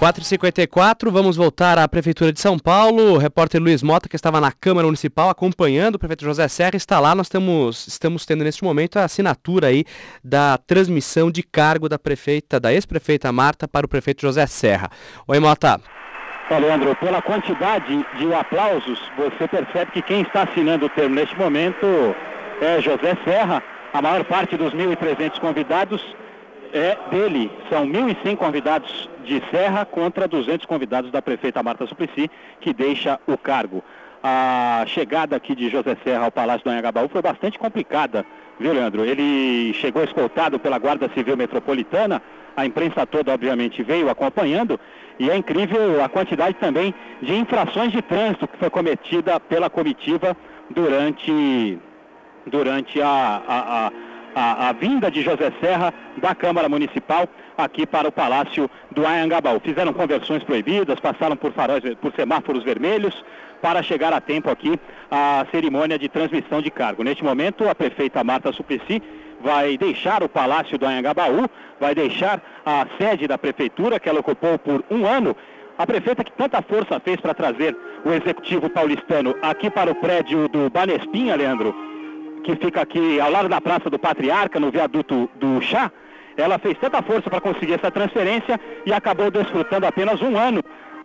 4h54, vamos voltar à Prefeitura de São Paulo. O repórter Luiz Mota, que estava na Câmara Municipal acompanhando o prefeito José Serra, está lá. Nós estamos, estamos tendo neste momento a assinatura aí da transmissão de cargo da prefeita, da ex-prefeita Marta para o prefeito José Serra. Oi, Mota. Olha, Leandro, pela quantidade de aplausos, você percebe que quem está assinando o termo neste momento é José Serra. A maior parte dos 1.300 convidados é dele. São 1.100 convidados de Serra contra 200 convidados da prefeita Marta Suplicy, que deixa o cargo. A chegada aqui de José Serra ao Palácio do Anhangabaú foi bastante complicada, viu, Leandro? Ele chegou escoltado pela Guarda Civil Metropolitana, a imprensa toda, obviamente, veio acompanhando, e é incrível a quantidade também de infrações de trânsito que foi cometida pela comitiva durante, durante a, a, a a, a, vinda de José Serra da Câmara Municipal aqui para o Palácio do Anhangabaú. Fizeram conversões proibidas, passaram por, faróis, por semáforos vermelhos para chegar a tempo aqui à cerimônia de transmissão de cargo. Neste momento, a prefeita Marta Suplicy vai deixar o Palácio do Anhangabaú, vai deixar a sede da prefeitura que ela ocupou por um ano. A prefeita que tanta força fez para trazer o executivo paulistano aqui para o prédio do Banespinha, Leandro, que fica aqui ao lado da Praça do Patriarca, no viaduto do Chá, ela fez tanta força para conseguir essa transferência e acabou desfrutando apenas um ano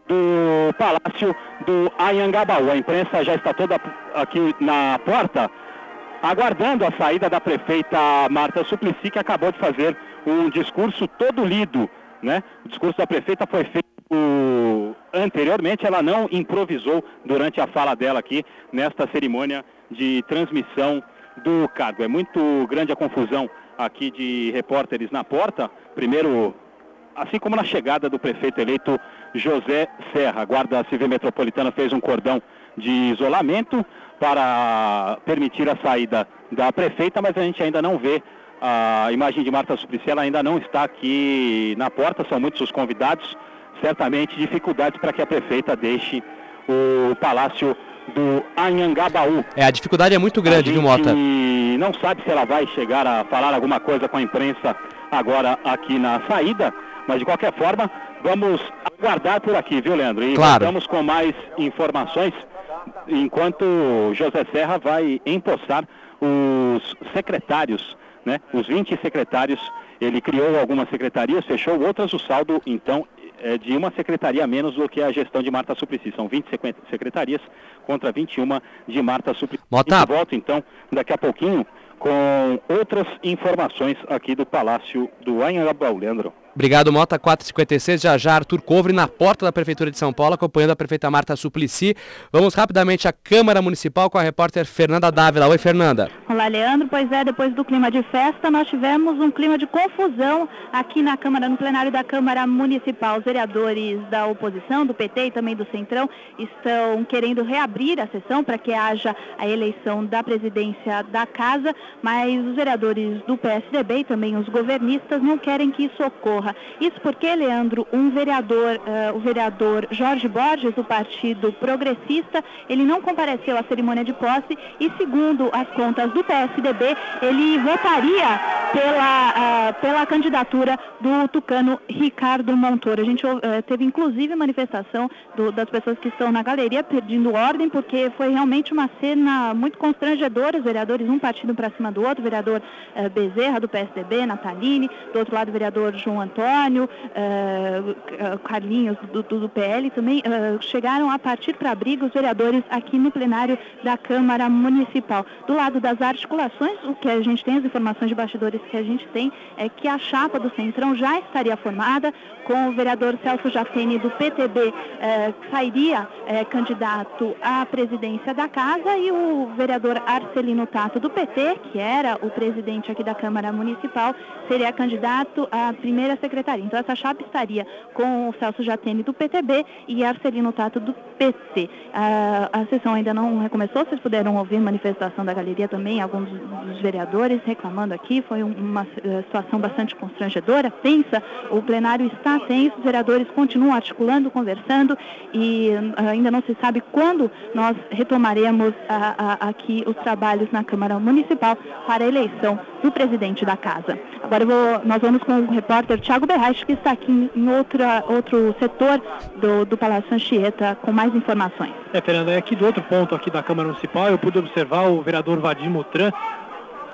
do Palácio do Anhangabaú. A imprensa já está toda aqui na porta, aguardando a saída da prefeita Marta Suplicy, que acabou de fazer um discurso todo lido. Né? O discurso da prefeita foi feito anteriormente, ela não improvisou durante a fala dela aqui nesta cerimônia de transmissão do cargo. É muito grande a confusão aqui de repórteres na porta. Primeiro, assim como na chegada do prefeito eleito José Serra. A Guarda Civil Metropolitana fez um cordão de isolamento para permitir a saída da prefeita, mas a gente ainda não vê a imagem de Marta Suplicy, ela ainda não está aqui na porta, são muitos os convidados, certamente dificuldades para que a prefeita deixe o Palácio do Anhangabaú. É, a dificuldade é muito grande, viu, Mota? não sabe se ela vai chegar a falar alguma coisa com a imprensa agora aqui na saída, mas de qualquer forma, vamos aguardar por aqui, viu, Leandro? E claro. vamos com mais informações enquanto José Serra vai empossar os secretários, né? Os 20 secretários, ele criou algumas secretarias, fechou outras, o saldo então é, de uma secretaria a menos do que a gestão de Marta Suplicy. São 20 secretarias contra 21 de Marta Suplicy. Mota. E volta então daqui a pouquinho com outras informações aqui do Palácio do Anhangabaú, Leandro. Obrigado, Mota 456. Já já, Arthur Covre na porta da Prefeitura de São Paulo, acompanhando a prefeita Marta Suplicy. Vamos rapidamente à Câmara Municipal com a repórter Fernanda Dávila. Oi, Fernanda. Olá, Leandro. Pois é, depois do clima de festa, nós tivemos um clima de confusão aqui na Câmara, no plenário da Câmara Municipal. Os vereadores da oposição, do PT e também do Centrão, estão querendo reabrir a sessão para que haja a eleição da presidência da casa, mas os vereadores do PSDB e também os governistas não querem que isso ocorra. Isso porque, Leandro, um vereador, uh, o vereador Jorge Borges, do Partido Progressista, ele não compareceu à cerimônia de posse e, segundo as contas do PSDB, ele votaria pela, uh, pela candidatura do tucano Ricardo Montoro. A gente uh, teve, inclusive, manifestação do, das pessoas que estão na galeria pedindo ordem, porque foi realmente uma cena muito constrangedora, os vereadores, um partido para cima do outro, o vereador Bezerra, do PSDB, Nataline, do outro lado, o vereador João Antônio, Antônio, uh, Carlinhos do, do, PL também uh, chegaram a partir para abrigo os vereadores aqui no plenário da Câmara Municipal. Do lado das articulações, o que a gente tem, as informações de bastidores que a gente tem, é que a chapa do Centrão já estaria formada, com o vereador Celso Jafene do PTB eh, sairia eh, candidato à presidência da casa e o vereador Arcelino Tato do PT, que era o presidente aqui da Câmara Municipal, seria candidato à primeira secretaria. Então essa chapa estaria com o Celso Jatene do PTB e Arcelino Tato do PT. A, a sessão ainda não recomeçou, vocês puderam ouvir manifestação da galeria também, alguns dos vereadores reclamando aqui, foi uma eh, situação bastante constrangedora, tensa, o plenário está tenso, os vereadores continuam articulando, conversando e eh, ainda não se sabe quando nós retomaremos a, a, aqui os trabalhos na Câmara Municipal para a eleição do presidente da casa. Agora vou, nós vamos com o repórter Thiago Tiago Berraich, que está aqui em outra, outro setor do, do Palácio Anchieta com mais informações. É, Fernanda, é aqui do outro ponto aqui da Câmara Municipal, eu pude observar o vereador Vadim Mutran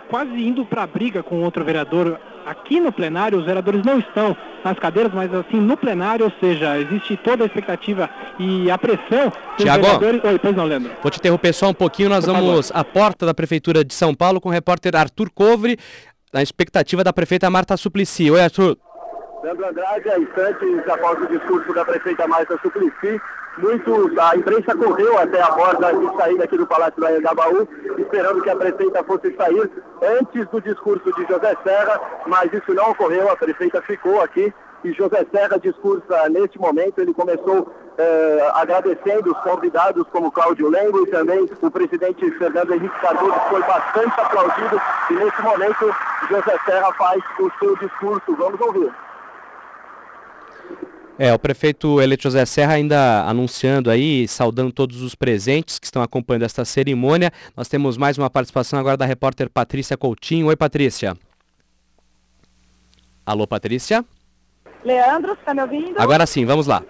quase indo para a briga com outro vereador. Aqui no plenário, os vereadores não estão nas cadeiras, mas assim, no plenário, ou seja, existe toda a expectativa e a pressão Tiago, vereadores... Oi, pois não, Leandro. Vou te interromper só um pouquinho, nós Por vamos favor. à porta da Prefeitura de São Paulo com o repórter Arthur Covre, na expectativa da prefeita Marta Suplicy. Oi, Arthur. Leandro Andrade, há instantes após o discurso da prefeita Marta Suplicy, muitos, a imprensa correu até a porta de saída aqui do Palácio da Engabaú, esperando que a prefeita fosse sair antes do discurso de José Serra, mas isso não ocorreu, a prefeita ficou aqui e José Serra discursa neste momento, ele começou eh, agradecendo os convidados como Cláudio Lengo e também o presidente Fernando Henrique Cardoso, que foi bastante aplaudido e nesse momento José Serra faz o seu discurso, vamos ouvir. É, o prefeito eleito José Serra ainda anunciando aí, saudando todos os presentes que estão acompanhando esta cerimônia. Nós temos mais uma participação agora da repórter Patrícia Coutinho. Oi, Patrícia. Alô, Patrícia? Leandro, está me ouvindo? Agora sim, vamos lá.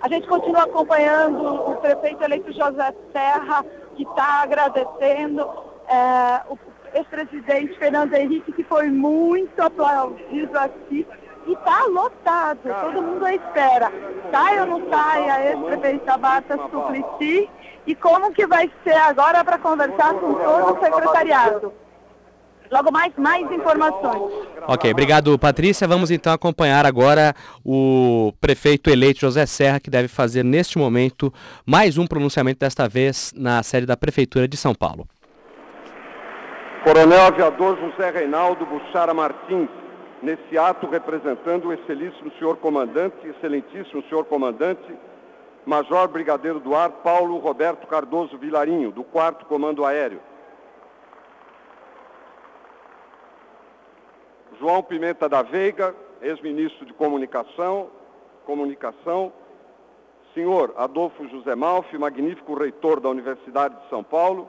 A gente continua acompanhando o prefeito eleito José Serra, que está agradecendo é, o ex-presidente Fernando Henrique, que foi muito aplaudido aqui e está lotado, todo mundo espera. Sai ou não sai a ex-prefeita Marta Suplicy e como que vai ser agora para conversar com todo o secretariado. Logo mais, mais informações. Ok, obrigado Patrícia. Vamos então acompanhar agora o prefeito eleito José Serra, que deve fazer neste momento mais um pronunciamento, desta vez na sede da Prefeitura de São Paulo. Coronel Aviador José Reinaldo Buchara Martins, nesse ato representando o excelentíssimo senhor comandante, excelentíssimo senhor comandante, Major Brigadeiro do Ar Paulo Roberto Cardoso Vilarinho, do 4 Comando Aéreo. João Pimenta da Veiga, ex-ministro de Comunicação, Comunicação, senhor Adolfo José Malfi, magnífico reitor da Universidade de São Paulo,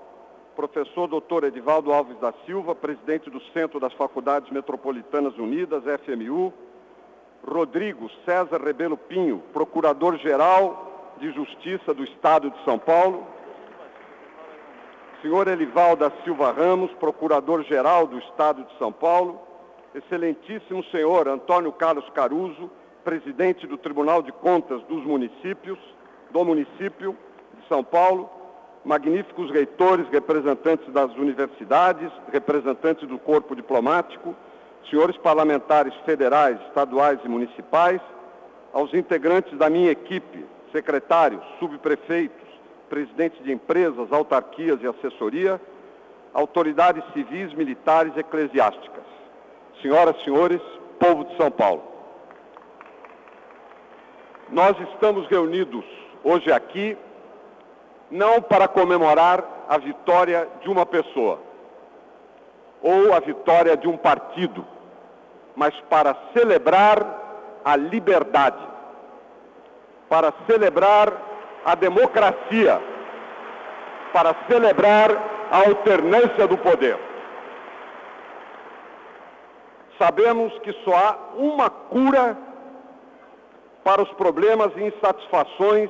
professor Dr. Edivaldo Alves da Silva, presidente do Centro das Faculdades Metropolitanas Unidas, FMU, Rodrigo César Rebelo Pinho, procurador-geral de Justiça do Estado de São Paulo, senhor Elival da Silva Ramos, procurador-geral do Estado de São Paulo, excelentíssimo senhor Antônio Carlos Caruso, presidente do Tribunal de Contas dos Municípios, do município de São Paulo, magníficos reitores, representantes das universidades, representantes do corpo diplomático, senhores parlamentares federais, estaduais e municipais, aos integrantes da minha equipe, secretários, subprefeitos, presidentes de empresas, autarquias e assessoria, autoridades civis, militares e eclesiásticas. Senhoras e senhores, povo de São Paulo. Nós estamos reunidos hoje aqui não para comemorar a vitória de uma pessoa ou a vitória de um partido, mas para celebrar a liberdade, para celebrar a democracia, para celebrar a alternância do poder. Sabemos que só há uma cura para os problemas e insatisfações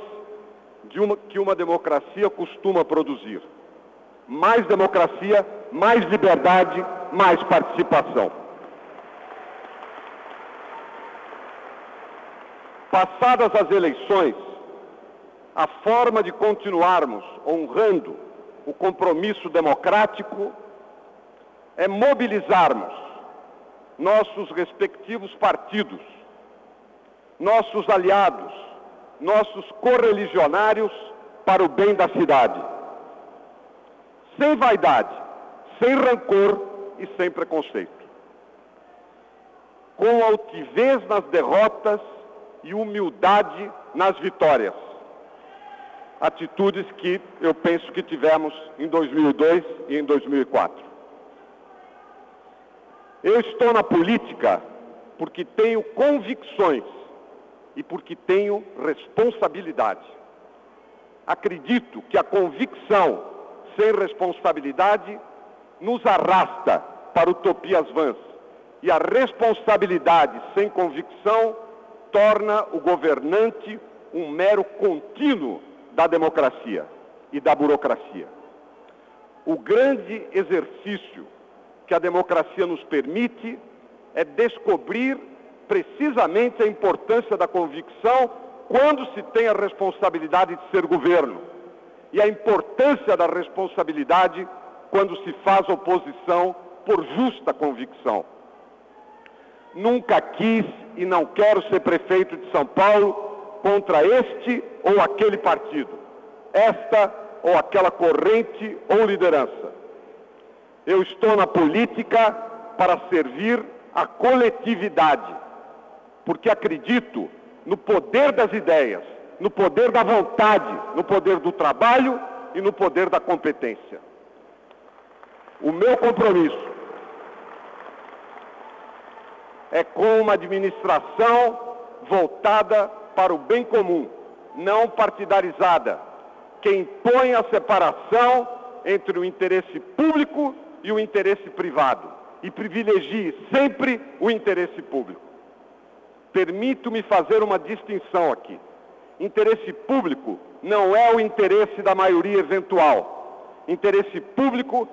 de uma, que uma democracia costuma produzir. Mais democracia, mais liberdade, mais participação. Passadas as eleições, a forma de continuarmos honrando o compromisso democrático é mobilizarmos nossos respectivos partidos, nossos aliados, nossos correligionários para o bem da cidade. Sem vaidade, sem rancor e sem preconceito. Com altivez nas derrotas e humildade nas vitórias. Atitudes que eu penso que tivemos em 2002 e em 2004. Eu estou na política porque tenho convicções e porque tenho responsabilidade. Acredito que a convicção sem responsabilidade nos arrasta para utopias vãs E a responsabilidade sem convicção torna o governante um mero contínuo da democracia e da burocracia. O grande exercício que a democracia nos permite é descobrir precisamente a importância da convicção quando se tem a responsabilidade de ser governo e a importância da responsabilidade quando se faz oposição por justa convicção. Nunca quis e não quero ser prefeito de São Paulo contra este ou aquele partido, esta ou aquela corrente ou liderança. Eu estou na política para servir a coletividade, porque acredito no poder das ideias, no poder da vontade, no poder do trabalho e no poder da competência. O meu compromisso é com uma administração voltada para o bem comum, não partidarizada, que impõe a separação entre o interesse público e o interesse privado e privilegie sempre o interesse público. Permito-me fazer uma distinção aqui. Interesse público não é o interesse da maioria eventual. Interesse público,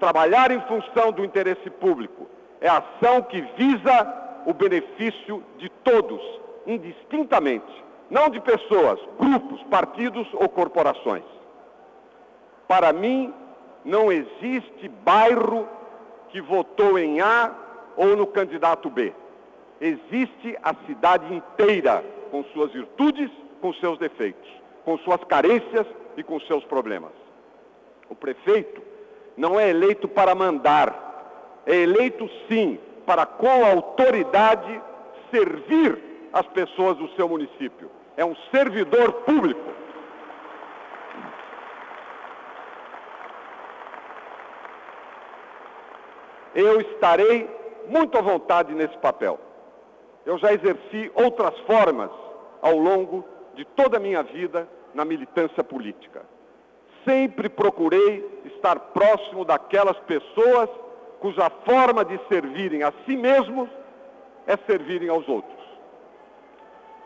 trabalhar em função do interesse público, é ação que visa o benefício de todos, indistintamente, não de pessoas, grupos, partidos ou corporações. Para mim, não existe bairro que votou em A ou no candidato B. Existe a cidade inteira, com suas virtudes, com seus defeitos, com suas carências e com seus problemas. O prefeito não é eleito para mandar, é eleito sim para, com autoridade, servir as pessoas do seu município. É um servidor público. eu estarei muito à vontade nesse papel. Eu já exerci outras formas ao longo de toda a minha vida na militância política. Sempre procurei estar próximo daquelas pessoas cuja forma de servirem a si mesmos é servirem aos outros.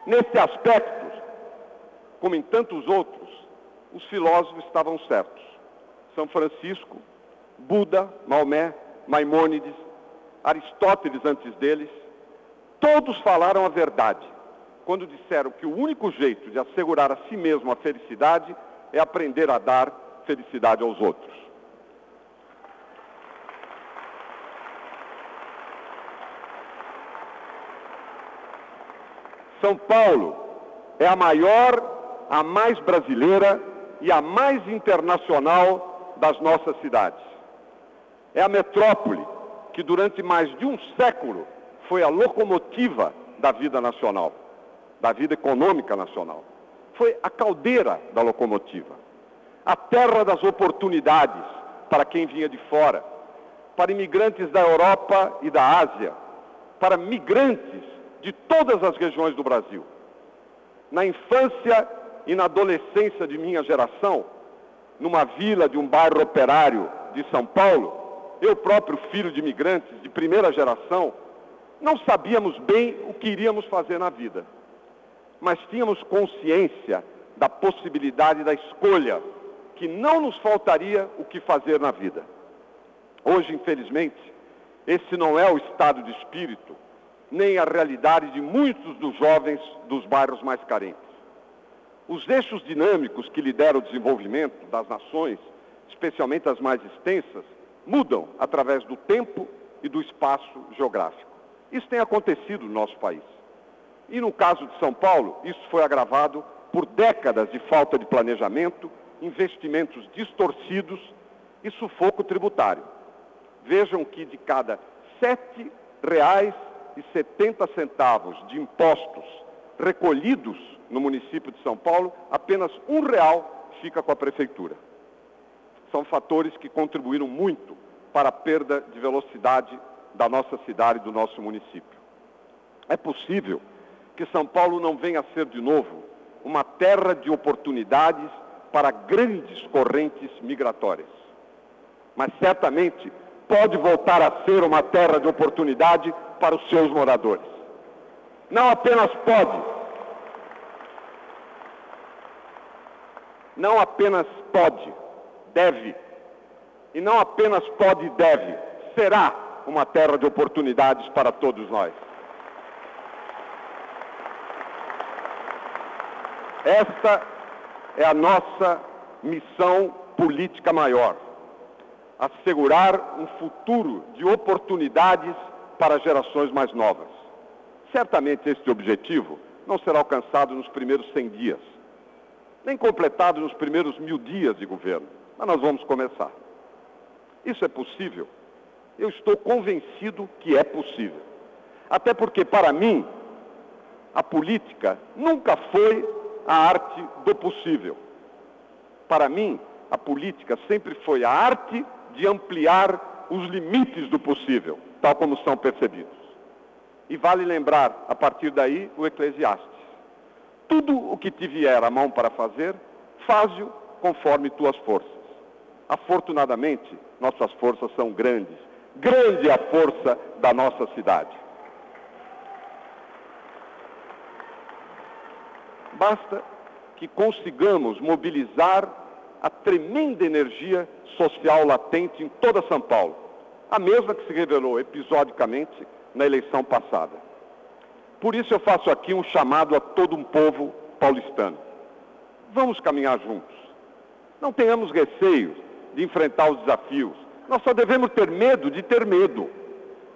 Nesse aspecto, como em tantos outros, os filósofos estavam certos. São Francisco, Buda, Maomé, Maimônides, Aristóteles antes deles, todos falaram a verdade quando disseram que o único jeito de assegurar a si mesmo a felicidade é aprender a dar felicidade aos outros. São Paulo é a maior, a mais brasileira e a mais internacional das nossas cidades. É a metrópole que durante mais de um século foi a locomotiva da vida nacional, da vida econômica nacional. Foi a caldeira da locomotiva. A terra das oportunidades para quem vinha de fora, para imigrantes da Europa e da Ásia, para migrantes de todas as regiões do Brasil. Na infância e na adolescência de minha geração, numa vila de um bairro operário de São Paulo, eu próprio filho de imigrantes de primeira geração, não sabíamos bem o que iríamos fazer na vida. Mas tínhamos consciência da possibilidade da escolha, que não nos faltaria o que fazer na vida. Hoje, infelizmente, esse não é o estado de espírito, nem a realidade de muitos dos jovens dos bairros mais carentes. Os eixos dinâmicos que lideram o desenvolvimento das nações, especialmente as mais extensas, mudam através do tempo e do espaço geográfico. Isso tem acontecido no nosso país. E no caso de São Paulo, isso foi agravado por décadas de falta de planejamento, investimentos distorcidos e sufoco tributário. Vejam que de cada R$ 7,70 de impostos recolhidos no município de São Paulo, apenas um real fica com a prefeitura são fatores que contribuíram muito para a perda de velocidade da nossa cidade e do nosso município. É possível que São Paulo não venha a ser de novo uma terra de oportunidades para grandes correntes migratórias. Mas certamente pode voltar a ser uma terra de oportunidade para os seus moradores. Não apenas pode, não apenas pode, deve, e não apenas pode e deve, será uma terra de oportunidades para todos nós. Esta é a nossa missão política maior assegurar um futuro de oportunidades para gerações mais novas. Certamente este objetivo não será alcançado nos primeiros 100 dias, nem completado nos primeiros mil dias de governo, mas nós vamos começar. Isso é possível? Eu estou convencido que é possível. Até porque, para mim, a política nunca foi a arte do possível. Para mim, a política sempre foi a arte de ampliar os limites do possível, tal como são percebidos. E vale lembrar, a partir daí, o Eclesiastes. Tudo o que te vier a mão para fazer, faze-o conforme tuas forças. Afortunadamente, nossas forças são grandes. Grande a força da nossa cidade. Basta que consigamos mobilizar a tremenda energia social latente em toda São Paulo, a mesma que se revelou episodicamente na eleição passada. Por isso eu faço aqui um chamado a todo um povo paulistano. Vamos caminhar juntos. Não tenhamos receio de enfrentar os desafios. Nós só devemos ter medo de ter medo.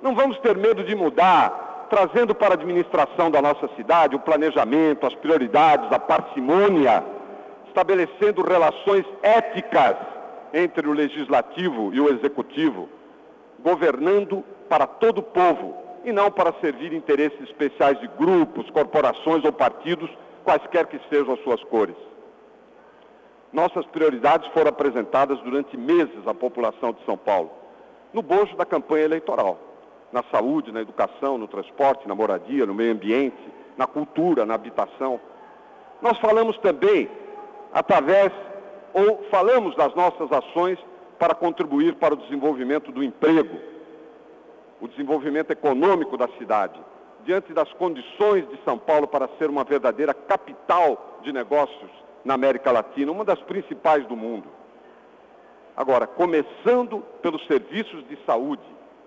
Não vamos ter medo de mudar, trazendo para a administração da nossa cidade o planejamento, as prioridades, a parcimônia, estabelecendo relações éticas entre o legislativo e o executivo, governando para todo o povo e não para servir interesses especiais de grupos, corporações ou partidos, quaisquer que sejam as suas cores. Nossas prioridades foram apresentadas durante meses à população de São Paulo, no bojo da campanha eleitoral, na saúde, na educação, no transporte, na moradia, no meio ambiente, na cultura, na habitação. Nós falamos também através ou falamos das nossas ações para contribuir para o desenvolvimento do emprego, o desenvolvimento econômico da cidade, diante das condições de São Paulo para ser uma verdadeira capital de negócios na América Latina, uma das principais do mundo. Agora, começando pelos serviços de saúde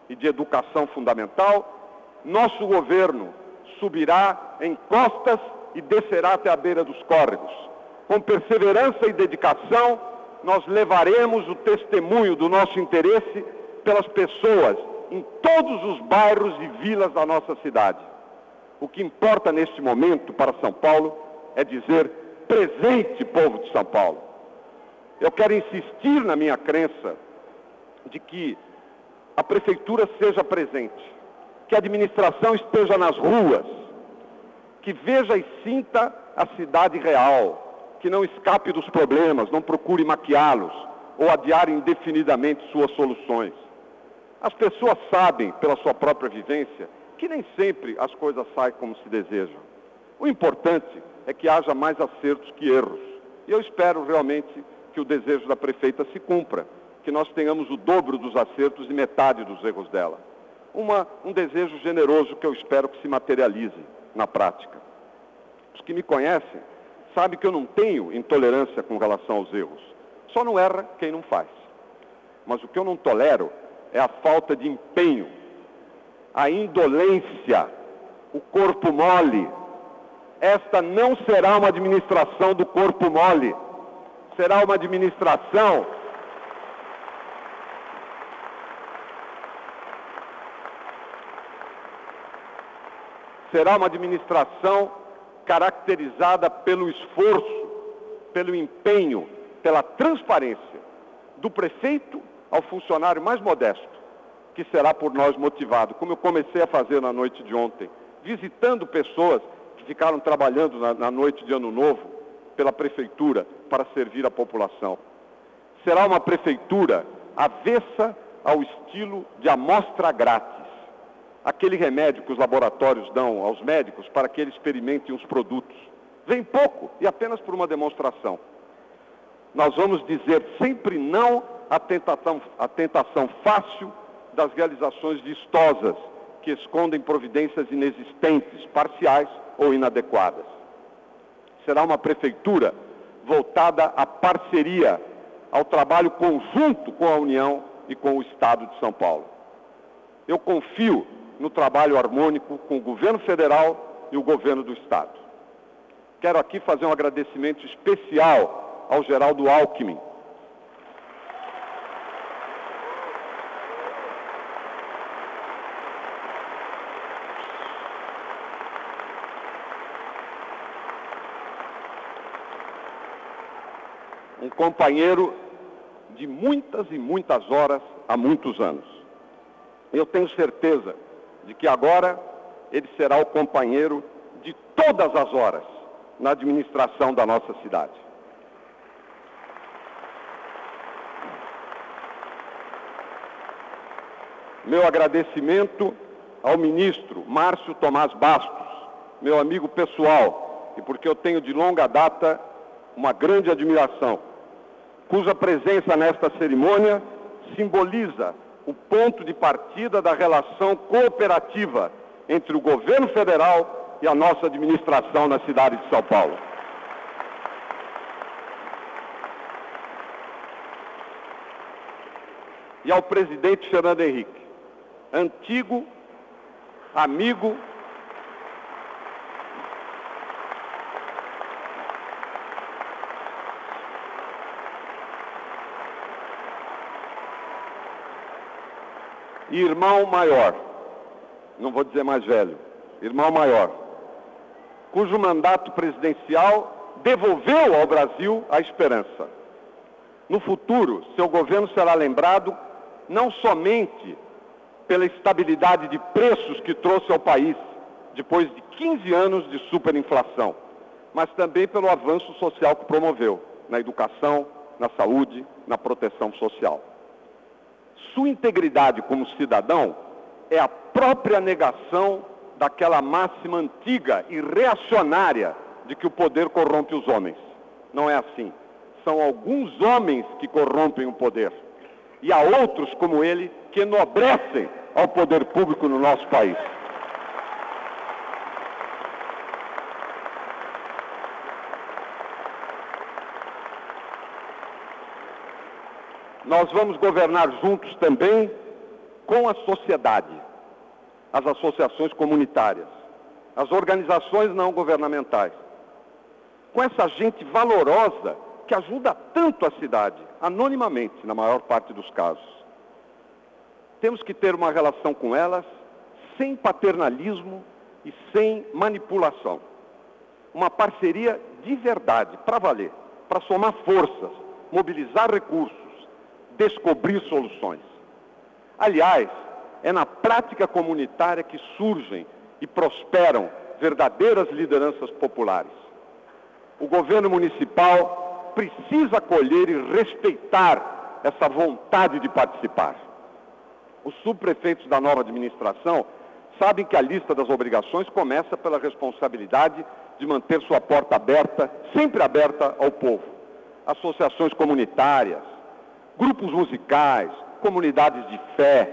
e de educação fundamental, nosso governo subirá em costas e descerá até a beira dos córregos com perseverança e dedicação, nós levaremos o testemunho do nosso interesse pelas pessoas em todos os bairros e vilas da nossa cidade. O que importa neste momento para São Paulo é dizer presente, povo de São Paulo. Eu quero insistir na minha crença de que a prefeitura seja presente, que a administração esteja nas ruas, que veja e sinta a cidade real, que não escape dos problemas, não procure maquiá-los ou adiar indefinidamente suas soluções. As pessoas sabem, pela sua própria vivência, que nem sempre as coisas saem como se desejam. O importante é que haja mais acertos que erros. E eu espero realmente que o desejo da prefeita se cumpra, que nós tenhamos o dobro dos acertos e metade dos erros dela. Uma, um desejo generoso que eu espero que se materialize na prática. Os que me conhecem sabe que eu não tenho intolerância com relação aos erros. Só não erra quem não faz. Mas o que eu não tolero é a falta de empenho, a indolência, o corpo mole. Esta não será uma administração do corpo mole. Será uma administração será uma administração caracterizada pelo esforço, pelo empenho, pela transparência do prefeito ao funcionário mais modesto, que será por nós motivado, como eu comecei a fazer na noite de ontem, visitando pessoas que ficaram trabalhando na, na noite de Ano Novo pela prefeitura para servir a população. Será uma prefeitura avessa ao estilo de amostra grátis aquele remédio que os laboratórios dão aos médicos para que eles experimentem os produtos. Vem pouco e apenas por uma demonstração. Nós vamos dizer sempre não à tentação, à tentação fácil das realizações vistosas que escondem providências inexistentes, parciais ou inadequadas. Será uma prefeitura voltada à parceria, ao trabalho conjunto com a União e com o Estado de São Paulo. Eu confio no trabalho harmônico com o governo federal e o governo do Estado. Quero aqui fazer um agradecimento especial ao Geraldo Alckmin, companheiro de muitas e muitas horas há muitos anos. Eu tenho certeza de que agora ele será o companheiro de todas as horas na administração da nossa cidade. Meu agradecimento ao ministro Márcio Tomás Bastos, meu amigo pessoal, e porque eu tenho de longa data uma grande admiração cuja presença nesta cerimônia simboliza o ponto de partida da relação cooperativa entre o governo federal e a nossa administração na cidade de São Paulo. E ao presidente Fernando Henrique, antigo amigo irmão maior, não vou dizer mais velho, irmão maior, cujo mandato presidencial devolveu ao Brasil a esperança. No futuro, seu governo será lembrado não somente pela estabilidade de preços que trouxe ao país depois de 15 anos de superinflação, mas também pelo avanço social que promoveu na educação, na saúde, na proteção social sua integridade como cidadão é a própria negação daquela máxima antiga e reacionária de que o poder corrompe os homens. Não é assim. São alguns homens que corrompem o poder. E há outros como ele que enobrecem ao poder público no nosso país. Nós vamos governar juntos também com a sociedade, as associações comunitárias, as organizações não governamentais, com essa gente valorosa que ajuda tanto a cidade, anonimamente, na maior parte dos casos. Temos que ter uma relação com elas sem paternalismo e sem manipulação. Uma parceria de verdade, para valer, para somar forças, mobilizar recursos descobrir soluções. Aliás, é na prática comunitária que surgem e prosperam verdadeiras lideranças populares. O governo municipal precisa acolher e respeitar essa vontade de participar. Os subprefeitos da nova administração sabem que a lista das obrigações começa pela responsabilidade de manter sua porta aberta, sempre aberta ao povo. Associações comunitárias, grupos musicais, comunidades de fé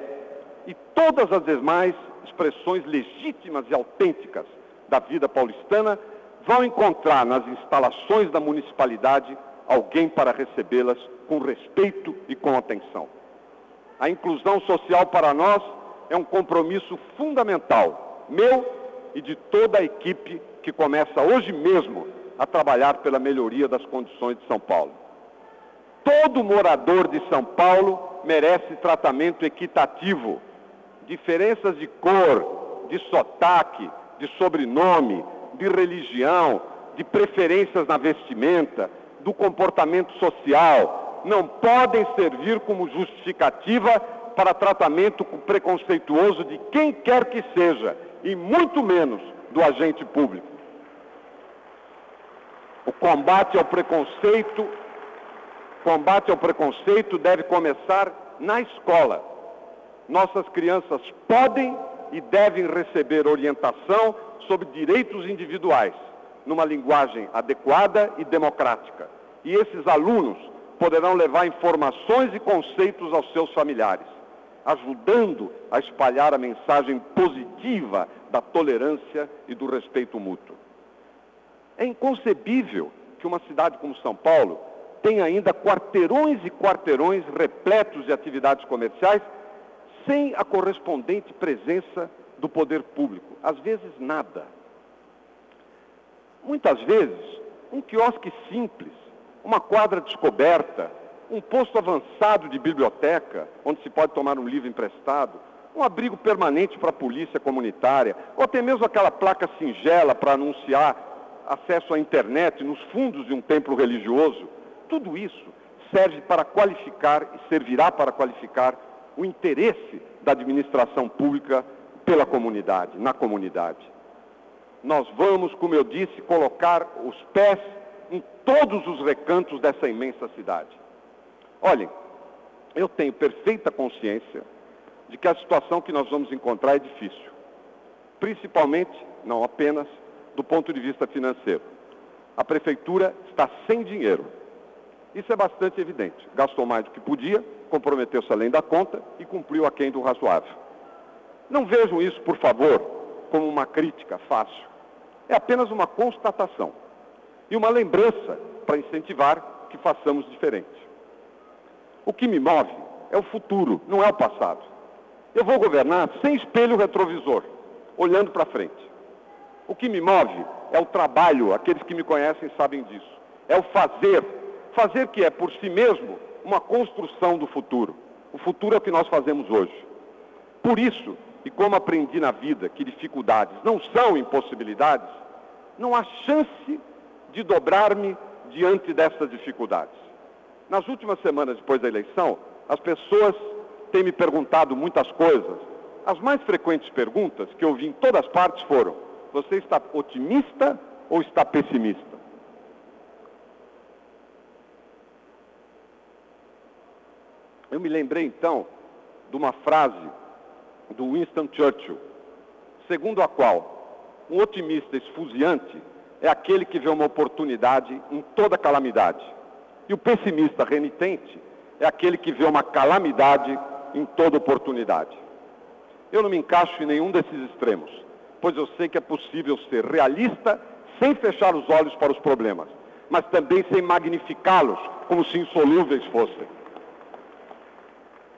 e todas as demais expressões legítimas e autênticas da vida paulistana vão encontrar nas instalações da municipalidade alguém para recebê-las com respeito e com atenção. A inclusão social para nós é um compromisso fundamental, meu e de toda a equipe que começa hoje mesmo a trabalhar pela melhoria das condições de São Paulo. Todo morador de São Paulo merece tratamento equitativo. Diferenças de cor, de sotaque, de sobrenome, de religião, de preferências na vestimenta, do comportamento social, não podem servir como justificativa para tratamento preconceituoso de quem quer que seja, e muito menos do agente público. O combate ao preconceito Combate ao preconceito deve começar na escola. Nossas crianças podem e devem receber orientação sobre direitos individuais, numa linguagem adequada e democrática. E esses alunos poderão levar informações e conceitos aos seus familiares. ajudando a espalhar a mensagem positiva da tolerância e do respeito mútuo. É inconcebível que uma cidade como São Paulo tenha ainda quarteirões e quarteirões repletos de atividades comerciais sem a correspondente presença do poder público. Às vezes, nada. Muitas vezes, um quiosque simples, uma quadra descoberta, um posto avançado de biblioteca, onde se pode tomar um livro emprestado, um abrigo permanente para a polícia comunitária, ou até mesmo aquela placa singela para anunciar acesso à internet nos fundos de um templo religioso. Tudo isso serve para qualificar e servirá para qualificar o interesse da administração pública pela comunidade, na comunidade. Nós vamos, como eu disse, colocar os pés em todos os recantos dessa imensa cidade. Olhem, eu tenho perfeita consciência de que a situação que nós vamos encontrar é difícil. Principalmente, não apenas, do ponto de vista financeiro. A prefeitura está sem dinheiro. Isso é bastante evidente. Gastou mais do que podia, comprometeu-se além da conta e cumpriu aquém do razoável. Não vejam isso, por favor, como uma crítica fácil. É apenas uma constatação e uma lembrança para incentivar que façamos diferente. O que me move é o futuro, não é o passado. Eu vou governar sem espelho retrovisor, olhando para frente. O que me move é o trabalho, aqueles que me conhecem sabem disso. É o fazer. Fazer que é, por si mesmo, uma construção do futuro. O futuro é o que nós fazemos hoje. Por isso, e como aprendi na vida que dificuldades não são impossibilidades, não há chance de dobrar-me diante dessas dificuldades. Nas últimas semanas depois da eleição, as pessoas têm me perguntado muitas coisas. As mais frequentes perguntas que eu vi em todas partes foram: você está otimista ou está pessimista? Eu me lembrei então de uma frase do Winston Churchill, segundo a qual um otimista esfuziante é aquele que vê uma oportunidade em toda calamidade. E o pessimista renitente é aquele que vê uma calamidade em toda oportunidade. Eu não me encaixo em nenhum desses extremos, pois eu sei que é possível ser realista sem fechar os olhos para os problemas, mas também sem magnificá-los como se insolúveis fossem.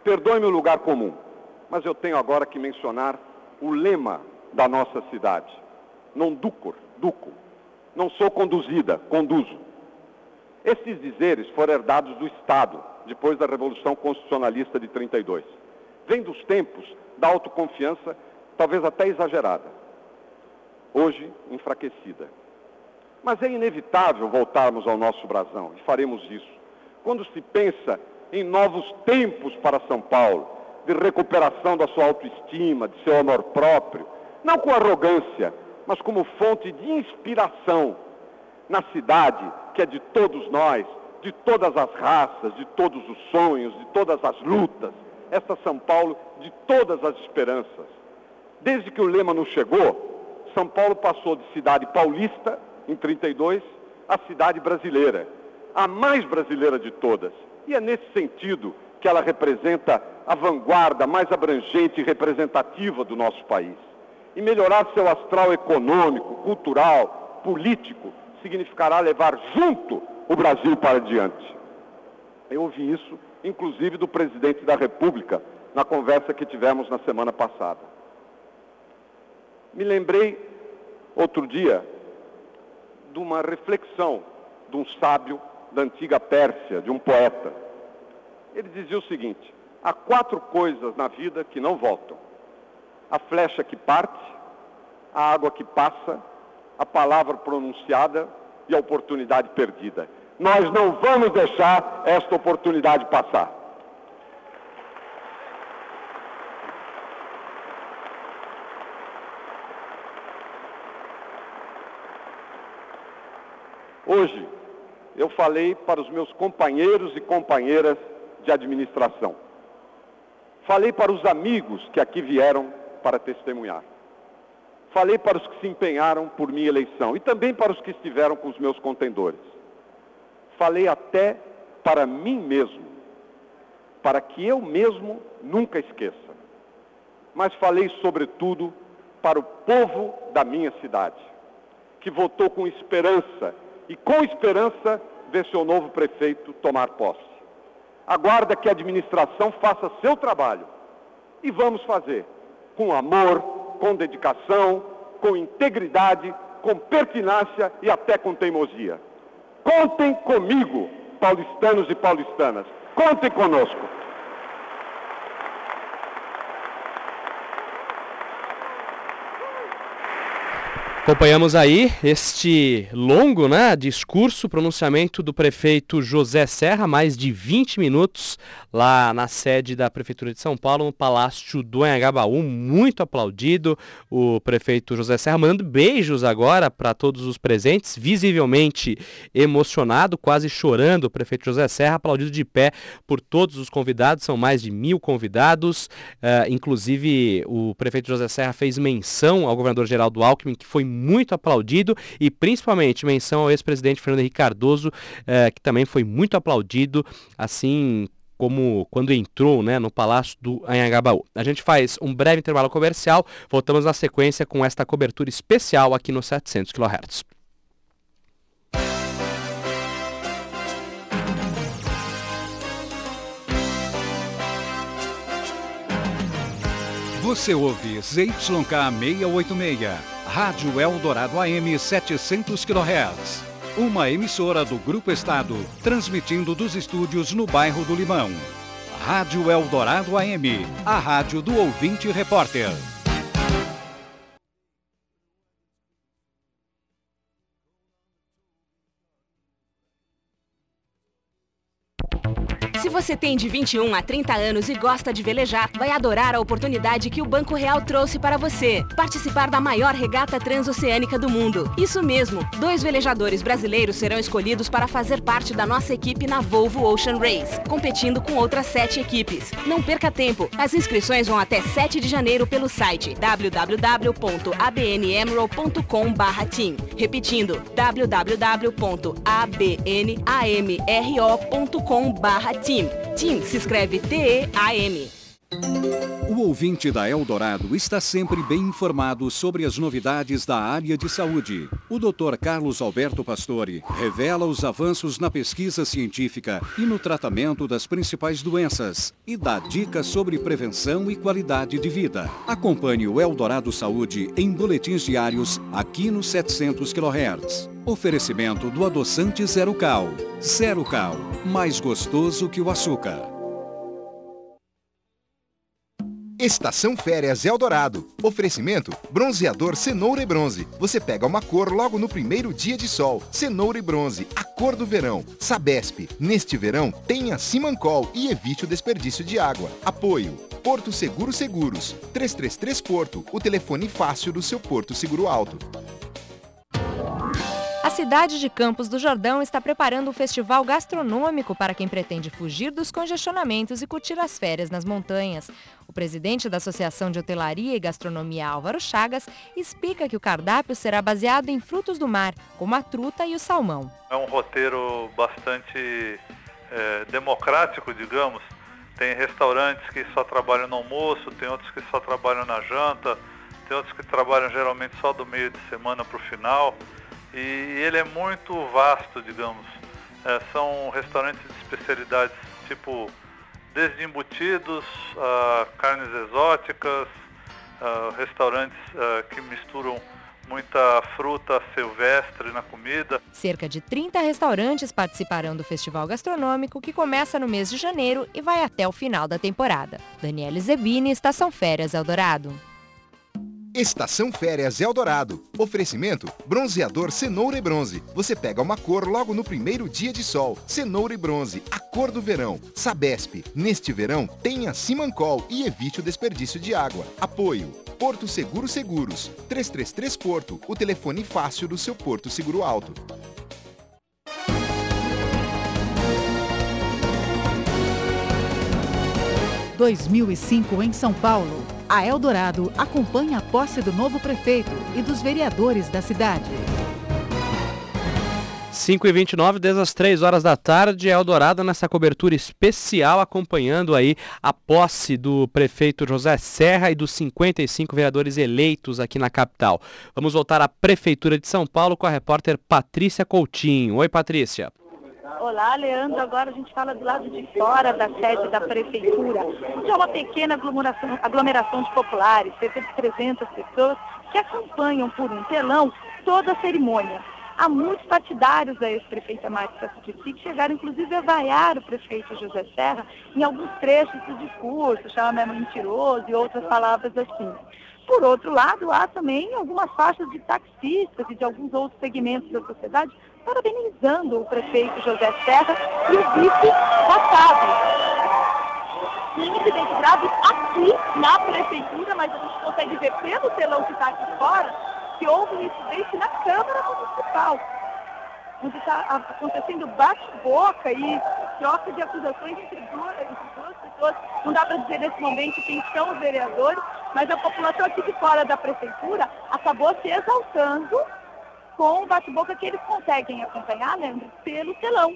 Perdoe-me o lugar comum, mas eu tenho agora que mencionar o lema da nossa cidade. Non ducor, duco. Não sou conduzida, conduzo. Esses dizeres foram herdados do Estado, depois da Revolução Constitucionalista de 32. Vem dos tempos da autoconfiança, talvez até exagerada. Hoje, enfraquecida. Mas é inevitável voltarmos ao nosso brasão, e faremos isso. Quando se pensa em novos tempos para São Paulo, de recuperação da sua autoestima, de seu amor próprio, não com arrogância, mas como fonte de inspiração na cidade que é de todos nós, de todas as raças, de todos os sonhos, de todas as lutas, esta São Paulo de todas as esperanças. Desde que o lema nos chegou, São Paulo passou de cidade paulista, em 32, a cidade brasileira, a mais brasileira de todas. E é nesse sentido que ela representa a vanguarda mais abrangente e representativa do nosso país. E melhorar seu astral econômico, cultural, político, significará levar junto o Brasil para diante. Eu ouvi isso, inclusive, do presidente da República, na conversa que tivemos na semana passada. Me lembrei, outro dia, de uma reflexão de um sábio da antiga Pérsia, de um poeta. Ele dizia o seguinte: há quatro coisas na vida que não voltam: a flecha que parte, a água que passa, a palavra pronunciada e a oportunidade perdida. Nós não vamos deixar esta oportunidade passar. Hoje, eu falei para os meus companheiros e companheiras de administração. Falei para os amigos que aqui vieram para testemunhar. Falei para os que se empenharam por minha eleição e também para os que estiveram com os meus contendores. Falei até para mim mesmo. para que eu mesmo nunca esqueça. Mas falei, sobretudo, para o povo da minha cidade, que votou com esperança e, com esperança, vê seu novo prefeito tomar posse. Aguarda que a administração faça seu trabalho e vamos fazer com amor, com dedicação, com integridade, com pertinácia e até com teimosia. Contem comigo, paulistanos e paulistanas. Contem conosco. Acompanhamos aí este longo né, discurso, pronunciamento do prefeito José Serra, mais de 20 minutos lá na sede da Prefeitura de São Paulo, no Palácio do Anhangabaú, muito aplaudido. O prefeito José Serra mandando beijos agora para todos os presentes, visivelmente emocionado, quase chorando. O prefeito José Serra aplaudido de pé por todos os convidados, são mais de mil convidados. Uh, inclusive, o prefeito José Serra fez menção ao governador Geraldo Alckmin, que foi muito aplaudido e principalmente menção ao ex-presidente Fernando Henrique Cardoso, eh, que também foi muito aplaudido, assim como quando entrou né, no Palácio do Anhangabaú. A gente faz um breve intervalo comercial, voltamos na sequência com esta cobertura especial aqui no 700 kHz. Você ouve ZYK 686 Rádio Eldorado AM 700 kHz. Uma emissora do Grupo Estado, transmitindo dos estúdios no bairro do Limão. Rádio Eldorado AM, a rádio do ouvinte repórter. Se você tem de 21 a 30 anos e gosta de velejar, vai adorar a oportunidade que o Banco Real trouxe para você. Participar da maior regata transoceânica do mundo. Isso mesmo, dois velejadores brasileiros serão escolhidos para fazer parte da nossa equipe na Volvo Ocean Race, competindo com outras sete equipes. Não perca tempo, as inscrições vão até 7 de janeiro pelo site www.abnemerald.com/team. Repetindo, www.abnamro.com/team. TIM. TIM se escreve T-E-A-M. O ouvinte da Eldorado está sempre bem informado sobre as novidades da área de saúde. O Dr. Carlos Alberto Pastore revela os avanços na pesquisa científica e no tratamento das principais doenças e dá dicas sobre prevenção e qualidade de vida. Acompanhe o Eldorado Saúde em boletins diários aqui no 700 kHz. Oferecimento do adoçante Zero Cal. Zero Cal, mais gostoso que o açúcar. Estação Férias Eldorado. Oferecimento: bronzeador cenoura e bronze. Você pega uma cor logo no primeiro dia de sol. Cenoura e bronze, a cor do verão. Sabesp. Neste verão, tenha Simancol e evite o desperdício de água. Apoio: Porto Seguro Seguros. 333 Porto, o telefone fácil do seu Porto Seguro Alto. A cidade de Campos do Jordão está preparando um festival gastronômico para quem pretende fugir dos congestionamentos e curtir as férias nas montanhas. O presidente da Associação de Hotelaria e Gastronomia, Álvaro Chagas, explica que o cardápio será baseado em frutos do mar, como a truta e o salmão. É um roteiro bastante é, democrático, digamos. Tem restaurantes que só trabalham no almoço, tem outros que só trabalham na janta, tem outros que trabalham geralmente só do meio de semana para o final e ele é muito vasto, digamos. É, são restaurantes de especialidades tipo desde embutidos, uh, carnes exóticas, uh, restaurantes uh, que misturam muita fruta silvestre na comida. Cerca de 30 restaurantes participarão do festival gastronômico que começa no mês de janeiro e vai até o final da temporada. Daniela Zebini, Estação Férias Eldorado. Estação Férias Eldorado. Oferecimento: bronzeador cenoura e bronze. Você pega uma cor logo no primeiro dia de sol. Cenoura e bronze, a cor do verão. Sabesp. Neste verão, tenha Simancol e evite o desperdício de água. Apoio: Porto Seguro Seguros. 333 Porto, o telefone fácil do seu Porto Seguro Alto. 2005 em São Paulo. A Eldorado acompanha a posse do novo prefeito e dos vereadores da cidade. 5 e 29 desde as 3 horas da tarde, Eldorado nessa cobertura especial, acompanhando aí a posse do prefeito José Serra e dos 55 vereadores eleitos aqui na capital. Vamos voltar à Prefeitura de São Paulo com a repórter Patrícia Coutinho. Oi, Patrícia. Olá, Leandro. Agora a gente fala do lado de fora da sede da prefeitura, onde é uma pequena aglomeração, aglomeração de populares, cerca de 300 pessoas, que acompanham por um telão toda a cerimônia. Há muitos partidários da ex-prefeita Márcia Suplicy que chegaram inclusive a vaiar o prefeito José Serra em alguns trechos do discurso, chama mentiroso e outras palavras assim. Por outro lado, há também algumas faixas de taxistas e de alguns outros segmentos da sociedade parabenizando o prefeito José Serra e o vice Otávio. Tem incidente grave aqui na prefeitura, mas a gente consegue ver pelo telão que está aqui fora que houve um incidente na Câmara Municipal, onde está acontecendo bate-boca e troca de acusações entre duas, entre duas pessoas. Não dá para dizer nesse momento quem são os vereadores, mas a população aqui de fora da prefeitura acabou se exaltando com o bate-boca que eles conseguem acompanhar, lembra, pelo telão.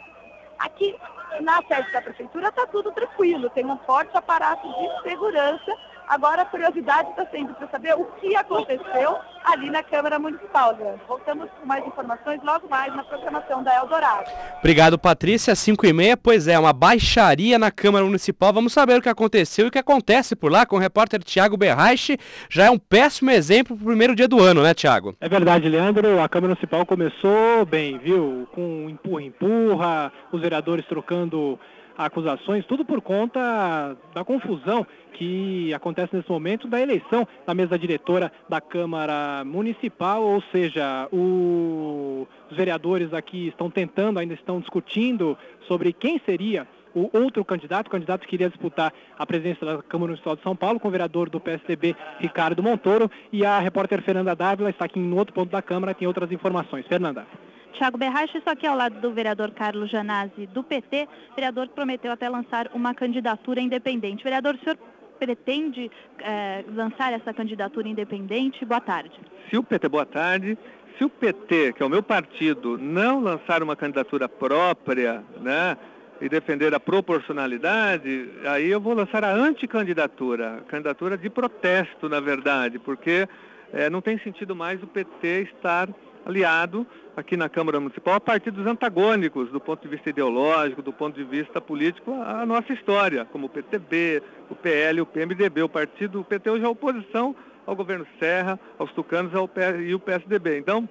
Aqui na sede da prefeitura está tudo tranquilo, tem um forte aparato de segurança Agora a curiosidade está sendo para saber o que aconteceu ali na Câmara Municipal, Leandro. Voltamos com mais informações logo mais na programação da Eldorado. Obrigado, Patrícia. 5 e meia, pois é, uma baixaria na Câmara Municipal. Vamos saber o que aconteceu e o que acontece por lá com o repórter Tiago Berrache. Já é um péssimo exemplo para o primeiro dia do ano, né, Tiago? É verdade, Leandro. A Câmara Municipal começou bem, viu? Com empurra-empurra, os vereadores trocando acusações, tudo por conta da confusão que acontece nesse momento da eleição da mesa diretora da Câmara Municipal, ou seja, o... os vereadores aqui estão tentando, ainda estão discutindo sobre quem seria o outro candidato, o candidato que iria disputar a presidência da Câmara Municipal de São Paulo, com o vereador do PSDB, Ricardo Montoro, e a repórter Fernanda Dávila está aqui no outro ponto da Câmara, tem outras informações. Fernanda. Tiago Berrache, isso aqui ao lado do vereador Carlos Janazzi, do PT, vereador que prometeu até lançar uma candidatura independente. Vereador, o senhor pretende é, lançar essa candidatura independente? Boa tarde. Se o PT, boa tarde. Se o PT, que é o meu partido, não lançar uma candidatura própria, né, e defender a proporcionalidade, aí eu vou lançar a anticandidatura, candidatura de protesto, na verdade, porque é, não tem sentido mais o PT estar aliado aqui na Câmara Municipal a partir dos antagônicos do ponto de vista ideológico, do ponto de vista político, a nossa história, como o PTB, o PL, o PMDB. O partido, o PT hoje é oposição ao governo Serra, aos tucanos ao e o PSDB. Então,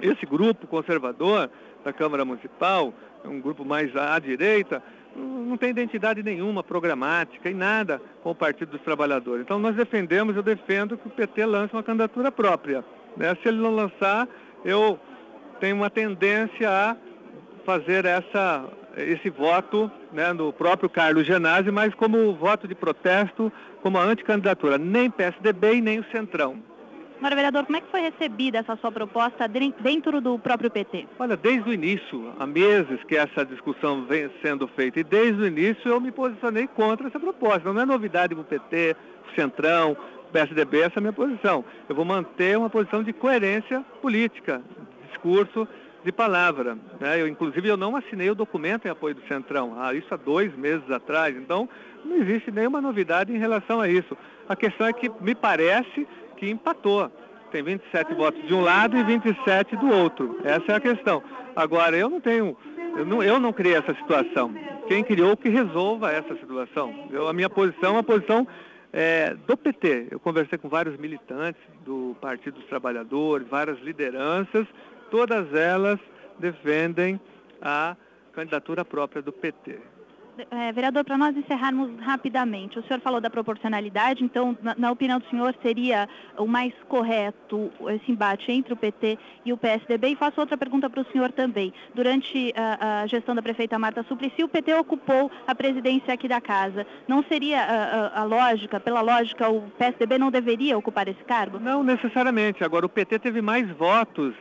esse grupo conservador da Câmara Municipal, um grupo mais à direita, não tem identidade nenhuma programática e nada com o Partido dos Trabalhadores. Então nós defendemos, eu defendo que o PT lance uma candidatura própria. Né? Se ele não lançar, eu tenho uma tendência a fazer essa, esse voto né, no próprio Carlos Genasi, mas como voto de protesto, como a anticandidatura, nem PSDB e nem o Centrão. Agora, vereador, como é que foi recebida essa sua proposta dentro do próprio PT? Olha, desde o início, há meses que essa discussão vem sendo feita, e desde o início eu me posicionei contra essa proposta. Não é novidade para o PT, o Centrão, PSDB, essa é a minha posição. Eu vou manter uma posição de coerência política, discurso, de palavra. Né? Eu, inclusive, eu não assinei o documento em apoio do Centrão, ah, isso há dois meses atrás. Então, não existe nenhuma novidade em relação a isso. A questão é que me parece que empatou. Tem 27 votos de um lado e 27 do outro. Essa é a questão. Agora, eu não tenho, eu não, eu não criei essa situação. Quem criou que resolva essa situação. Eu, a minha posição é uma posição é, do PT, eu conversei com vários militantes do Partido dos Trabalhadores, várias lideranças, todas elas defendem a candidatura própria do PT. É, vereador, para nós encerrarmos rapidamente, o senhor falou da proporcionalidade, então, na, na, opinião do senhor, seria o mais correto esse embate entre o PT e o PSDB? E faço outra pergunta para o senhor também. Durante a, a, gestão da prefeita Marta Suplicy, o PT ocupou a presidência aqui da casa. Não seria a, a, a lógica, pela lógica, o PSDB não deveria ocupar esse cargo? Não necessariamente. Agora, o PT teve mais votos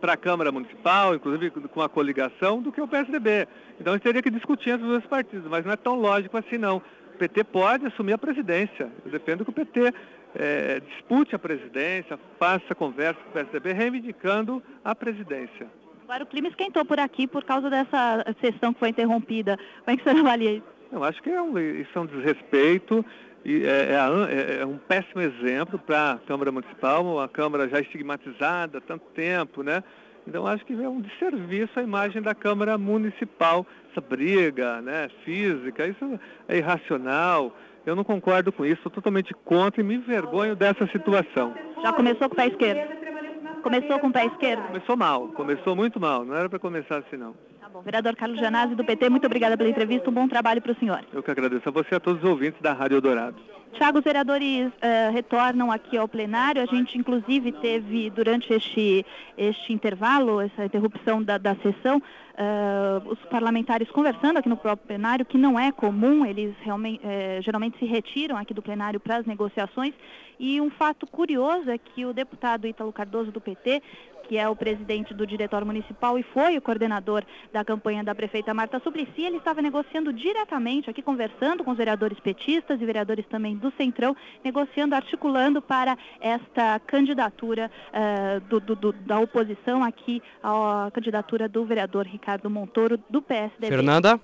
para a Câmara Municipal, inclusive com a coligação, do que o PSDB. Então, a gente teria que discutir entre os dois partidos partidos, mas não é tão lógico assim não. O PT pode assumir a presidência. Eu defendo que o PT é, dispute a presidência, faça conversa com o PSDB, reivindicando a presidência. Agora o clima esquentou por aqui por causa dessa sessão que foi interrompida. Como é que você avalia isso? Eu acho que é um, isso é um desrespeito e é, é, é um péssimo exemplo para a Câmara Municipal, uma Câmara já estigmatizada há tanto tempo, né? Então acho que é um desserviço à imagem da Câmara Municipal, essa briga né, física, isso é irracional. Eu não concordo com isso, estou totalmente contra e me envergonho dessa situação. Já começou com o pé esquerdo? Começou com o pé esquerdo? Começou mal, começou muito mal, não era para começar assim não. Tá bom. Vereador Carlos Janazzi, do PT, muito obrigada pela entrevista, um bom trabalho para o senhor. Eu que agradeço a você e a todos os ouvintes da Rádio Dourado. Tiago, os vereadores uh, retornam aqui ao plenário. A gente, inclusive, teve, durante este, este intervalo, essa interrupção da, da sessão, uh, os parlamentares conversando aqui no próprio plenário, que não é comum, eles realmente, uh, geralmente se retiram aqui do plenário para as negociações. E um fato curioso é que o deputado Ítalo Cardoso, do PT, que é o presidente do Diretório Municipal e foi o coordenador da campanha da prefeita Marta Suplicy, ele estava negociando diretamente aqui, conversando com os vereadores petistas e vereadores também do Centrão, negociando, articulando para esta candidatura uh, do, do, do, da oposição aqui, à candidatura do vereador Ricardo Montoro, do PSDB. Fernanda?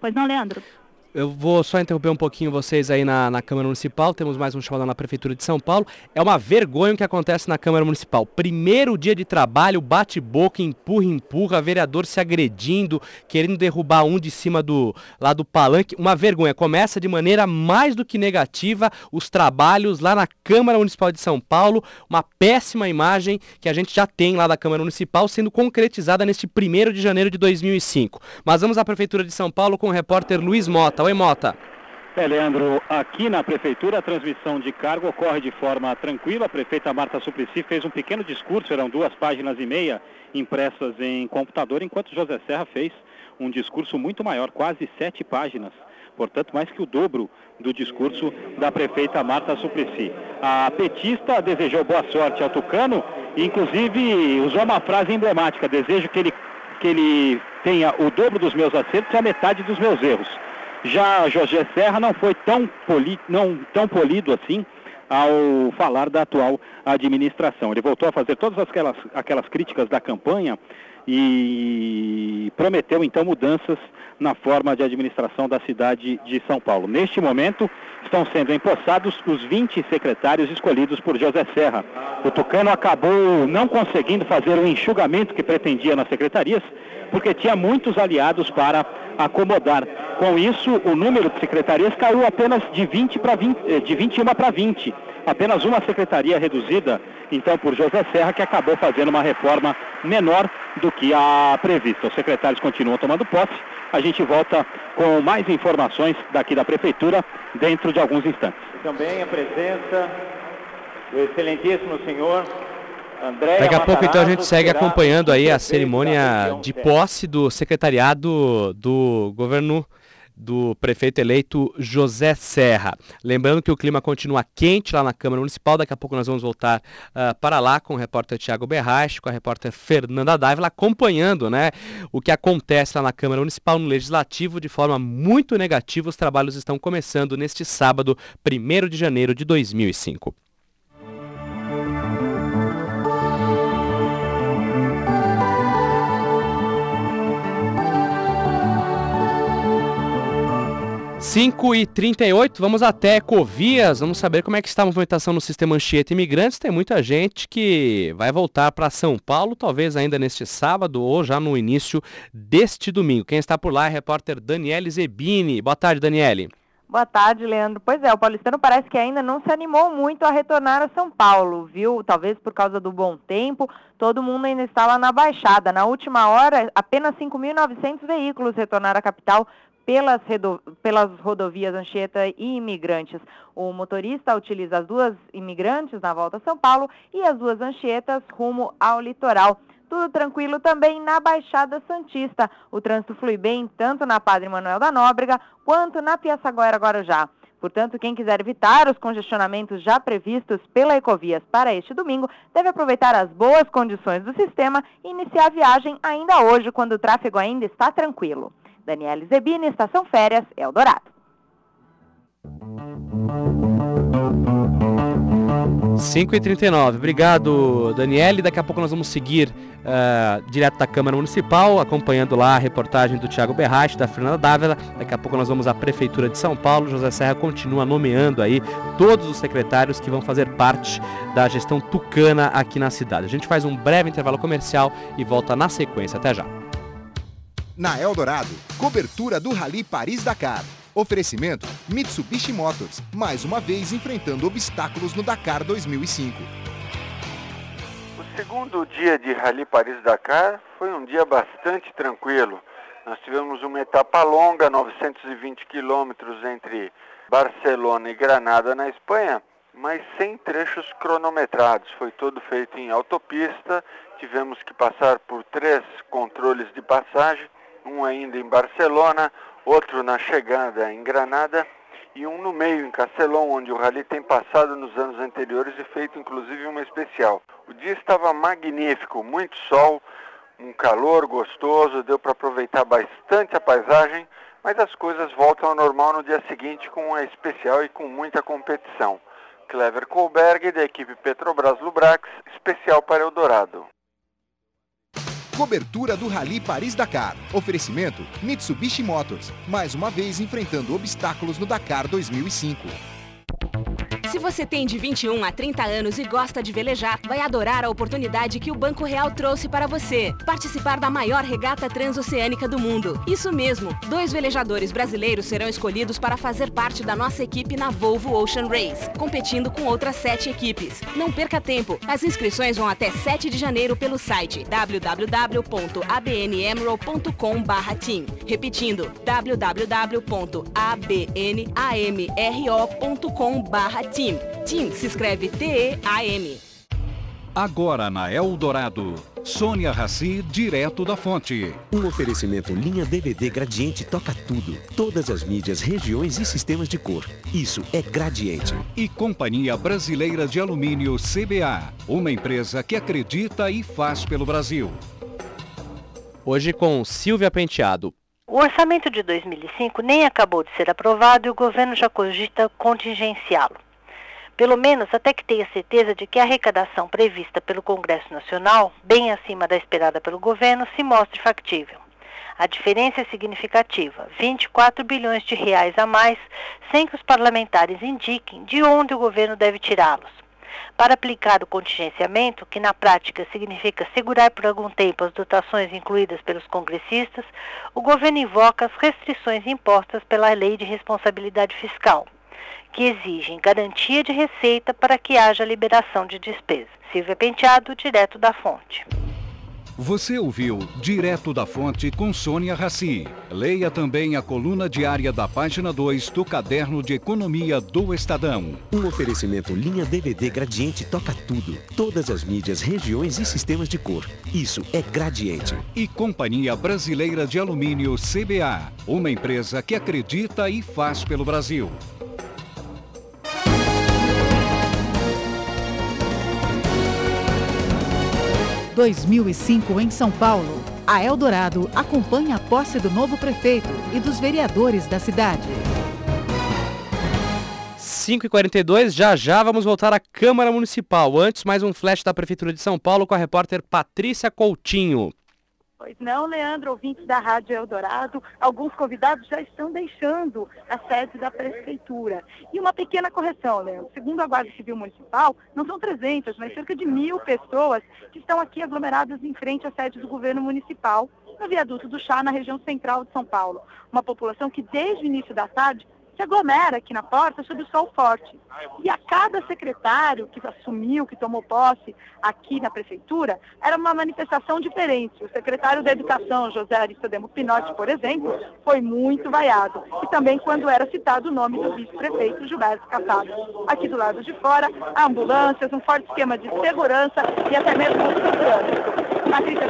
Pois não, Leandro? Eu vou só interromper um pouquinho vocês aí na, na, Câmara Municipal. Temos mais um chamado na Prefeitura de São Paulo. É uma vergonha o que acontece na Câmara Municipal. Primeiro dia de trabalho, bate-boca, empurra, empurra, vereador se agredindo, querendo derrubar um de cima do lá do palanque. Uma vergonha. Começa de maneira mais do que negativa os trabalhos lá na Câmara Municipal de São Paulo. Uma péssima imagem que a gente já tem lá da Câmara Municipal sendo concretizada neste primeiro de janeiro de 2005. Mas vamos à Prefeitura de São Paulo com o repórter Luiz Mota. Oi, Mota. É, Leandro, aqui na Prefeitura a transmissão de cargo ocorre de forma tranquila. A prefeita Marta Suplicy fez um pequeno discurso, eram duas páginas e meia impressas em computador, enquanto José Serra fez um discurso muito maior, quase sete páginas. Portanto, mais que o dobro do discurso da prefeita Marta Suplicy. A petista desejou boa sorte ao Tucano e, inclusive, usou uma frase emblemática: desejo que ele, que ele tenha o dobro dos meus acertos e a metade dos meus erros. Já José Serra não foi tão, poli, não, tão polido assim ao falar da atual administração. Ele voltou a fazer todas aquelas, aquelas críticas da campanha e prometeu então mudanças na forma de administração da cidade de São Paulo. Neste momento estão sendo empossados os 20 secretários escolhidos por José Serra. O Tucano acabou não conseguindo fazer o enxugamento que pretendia nas secretarias, porque tinha muitos aliados para acomodar. Com isso, o número de secretarias caiu apenas de, 20 para 20, eh, de 21 para 20. Apenas uma secretaria reduzida, então, por José Serra, que acabou fazendo uma reforma menor do que a prevista. Os secretários continuam tomando posse. A gente volta com mais informações daqui da Prefeitura dentro de alguns instantes. Também a presença do excelentíssimo senhor André. Daqui a pouco então a gente segue acompanhando aí a cerimônia de posse do secretariado do governo do prefeito eleito José Serra. Lembrando que o clima continua quente lá na Câmara Municipal. Daqui a pouco nós vamos voltar uh, para lá com o repórter Tiago Berrache, com a repórter Fernanda Dávila, acompanhando né, o que acontece lá na Câmara Municipal, no Legislativo, de forma muito negativa. Os trabalhos estão começando neste sábado, 1 de janeiro de 2005. 5 e 38 vamos até Ecovias, vamos saber como é que está a movimentação no sistema Anchieta Imigrantes. Tem muita gente que vai voltar para São Paulo, talvez ainda neste sábado ou já no início deste domingo. Quem está por lá é a repórter Daniele Zebini. Boa tarde, Daniele. Boa tarde, Leandro. Pois é, o paulistano parece que ainda não se animou muito a retornar a São Paulo, viu? Talvez por causa do bom tempo, todo mundo ainda está lá na Baixada. Na última hora, apenas 5.900 veículos retornaram à capital pelas, pelas rodovias Anchieta e Imigrantes. O motorista utiliza as duas imigrantes na volta a São Paulo e as duas Anchietas rumo ao litoral. Tudo tranquilo também na Baixada Santista. O trânsito flui bem tanto na Padre Manuel da Nóbrega quanto na Piaçaguera Guarujá. Portanto, quem quiser evitar os congestionamentos já previstos pela Ecovias para este domingo, deve aproveitar as boas condições do sistema e iniciar a viagem ainda hoje, quando o tráfego ainda está tranquilo. Daniela Zebini, Estação Férias, Eldorado. 5h39. Obrigado, Daniele. Daqui a pouco nós vamos seguir uh, direto da Câmara Municipal, acompanhando lá a reportagem do Tiago Berrache, da Fernanda Dávila. Daqui a pouco nós vamos à Prefeitura de São Paulo. José Serra continua nomeando aí todos os secretários que vão fazer parte da gestão tucana aqui na cidade. A gente faz um breve intervalo comercial e volta na sequência. Até já. Na Eldorado, cobertura do Rally Paris-Dakar. Oferecimento Mitsubishi Motors, mais uma vez enfrentando obstáculos no Dakar 2005. O segundo dia de Rally Paris-Dakar foi um dia bastante tranquilo. Nós tivemos uma etapa longa, 920 quilômetros entre Barcelona e Granada, na Espanha, mas sem trechos cronometrados. Foi todo feito em autopista. Tivemos que passar por três controles de passagem, um ainda em Barcelona, outro na chegada em Granada e um no meio em Castelão, onde o rally tem passado nos anos anteriores e feito inclusive uma especial. O dia estava magnífico, muito sol, um calor gostoso, deu para aproveitar bastante a paisagem, mas as coisas voltam ao normal no dia seguinte com uma especial e com muita competição. Clever Colberg, da equipe Petrobras Lubrax, especial para Eldorado. Cobertura do Rally Paris-Dakar. Oferecimento Mitsubishi Motors. Mais uma vez enfrentando obstáculos no Dakar 2005. Se você tem de 21 a 30 anos e gosta de velejar, vai adorar a oportunidade que o Banco Real trouxe para você. Participar da maior regata transoceânica do mundo. Isso mesmo, dois velejadores brasileiros serão escolhidos para fazer parte da nossa equipe na Volvo Ocean Race, competindo com outras sete equipes. Não perca tempo, as inscrições vão até 7 de janeiro pelo site www.abnemerald.com/team. Repetindo, www.abnamro.com/team. TIM. TIM se escreve T-E-A-M. Agora na Eldorado. Sônia Raci, direto da fonte. Um oferecimento linha DVD Gradiente toca tudo. Todas as mídias, regiões e sistemas de cor. Isso é Gradiente. E Companhia Brasileira de Alumínio CBA. Uma empresa que acredita e faz pelo Brasil. Hoje com Silvia Penteado. O orçamento de 2005 nem acabou de ser aprovado e o governo já cogita contingenciá-lo pelo menos até que tenha certeza de que a arrecadação prevista pelo Congresso Nacional, bem acima da esperada pelo governo, se mostre factível. A diferença é significativa, 24 bilhões de reais a mais, sem que os parlamentares indiquem de onde o governo deve tirá-los. Para aplicar o contingenciamento, que na prática significa segurar por algum tempo as dotações incluídas pelos congressistas, o governo invoca as restrições impostas pela Lei de Responsabilidade Fiscal, que exigem garantia de receita para que haja liberação de despesa. Silvia Penteado, direto da fonte. Você ouviu Direto da Fonte com Sônia Raci. Leia também a coluna diária da página 2 do Caderno de Economia do Estadão. Um oferecimento linha DVD Gradiente toca tudo. Todas as mídias, regiões e sistemas de cor. Isso é Gradiente. E Companhia Brasileira de Alumínio CBA. Uma empresa que acredita e faz pelo Brasil. 2005 em São Paulo. A Eldorado acompanha a posse do novo prefeito e dos vereadores da cidade. 5h42, já já vamos voltar à Câmara Municipal. Antes, mais um flash da Prefeitura de São Paulo com a repórter Patrícia Coutinho. Pois não, Leandro, ouvintes da Rádio Eldorado, alguns convidados já estão deixando a sede da Prefeitura. E uma pequena correção, Leandro. Segundo a Guarda Civil Municipal, não são 300, mas cerca de mil pessoas que estão aqui aglomeradas em frente à sede do governo municipal, no viaduto do Chá, na região central de São Paulo. Uma população que desde o início da tarde se aglomera aqui na porta sob o sol forte. E a cada secretário que assumiu, que tomou posse aqui na prefeitura, era uma manifestação diferente. O secretário da Educação, José Aristodemo Pinotti, por exemplo, foi muito vaiado. E também quando era citado o nome do vice-prefeito Gilberto Cassado. Aqui do lado de fora, ambulâncias, um forte esquema de segurança e até mesmo. Patrícia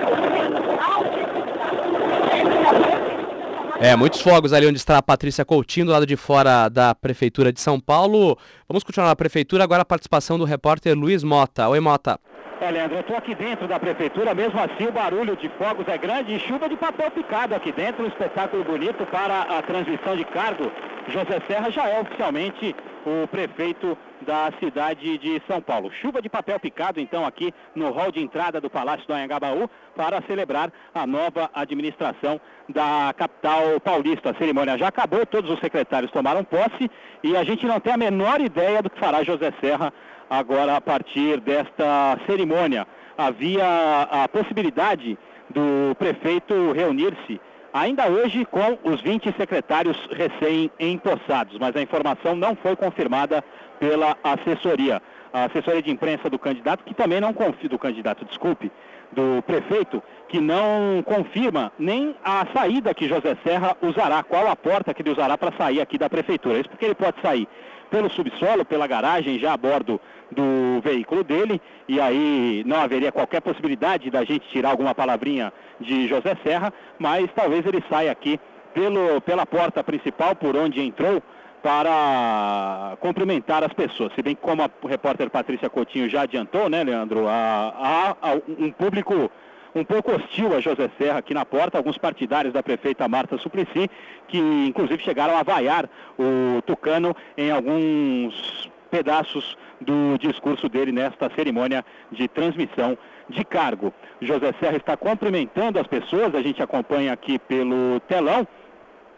é, muitos fogos ali onde está a Patrícia Coutinho, do lado de fora da Prefeitura de São Paulo. Vamos continuar na Prefeitura, agora a participação do repórter Luiz Mota. Oi, Mota. É, Leandro, eu estou aqui dentro da Prefeitura, mesmo assim o barulho de fogos é grande e chuva de papel picado aqui dentro, um espetáculo bonito para a transmissão de cargo. José Serra já é oficialmente o prefeito da cidade de São Paulo. Chuva de papel picado, então, aqui no hall de entrada do Palácio do Anhangabaú para celebrar a nova administração da capital paulista. A cerimônia já acabou, todos os secretários tomaram posse e a gente não tem a menor ideia do que fará José Serra agora a partir desta cerimônia. Havia a possibilidade do prefeito reunir-se ainda hoje com os 20 secretários recém-empossados, mas a informação não foi confirmada pela assessoria. A assessoria de imprensa do candidato, que também não confia, do candidato, desculpe, do prefeito, que não confirma nem a saída que José Serra usará, qual a porta que ele usará para sair aqui da prefeitura. Isso porque ele pode sair pelo subsolo, pela garagem, já a bordo do veículo dele, e aí não haveria qualquer possibilidade da gente tirar alguma palavrinha de José Serra, mas talvez ele saia aqui pelo, pela porta principal, por onde entrou, para cumprimentar as pessoas. Se bem que, como a repórter Patrícia Coutinho já adiantou, né, Leandro, há, há um público um pouco hostil a José Serra aqui na porta, alguns partidários da prefeita Marta Suplicy, que inclusive chegaram a vaiar o Tucano em alguns pedaços do discurso dele nesta cerimônia de transmissão de cargo. José Serra está cumprimentando as pessoas, a gente acompanha aqui pelo telão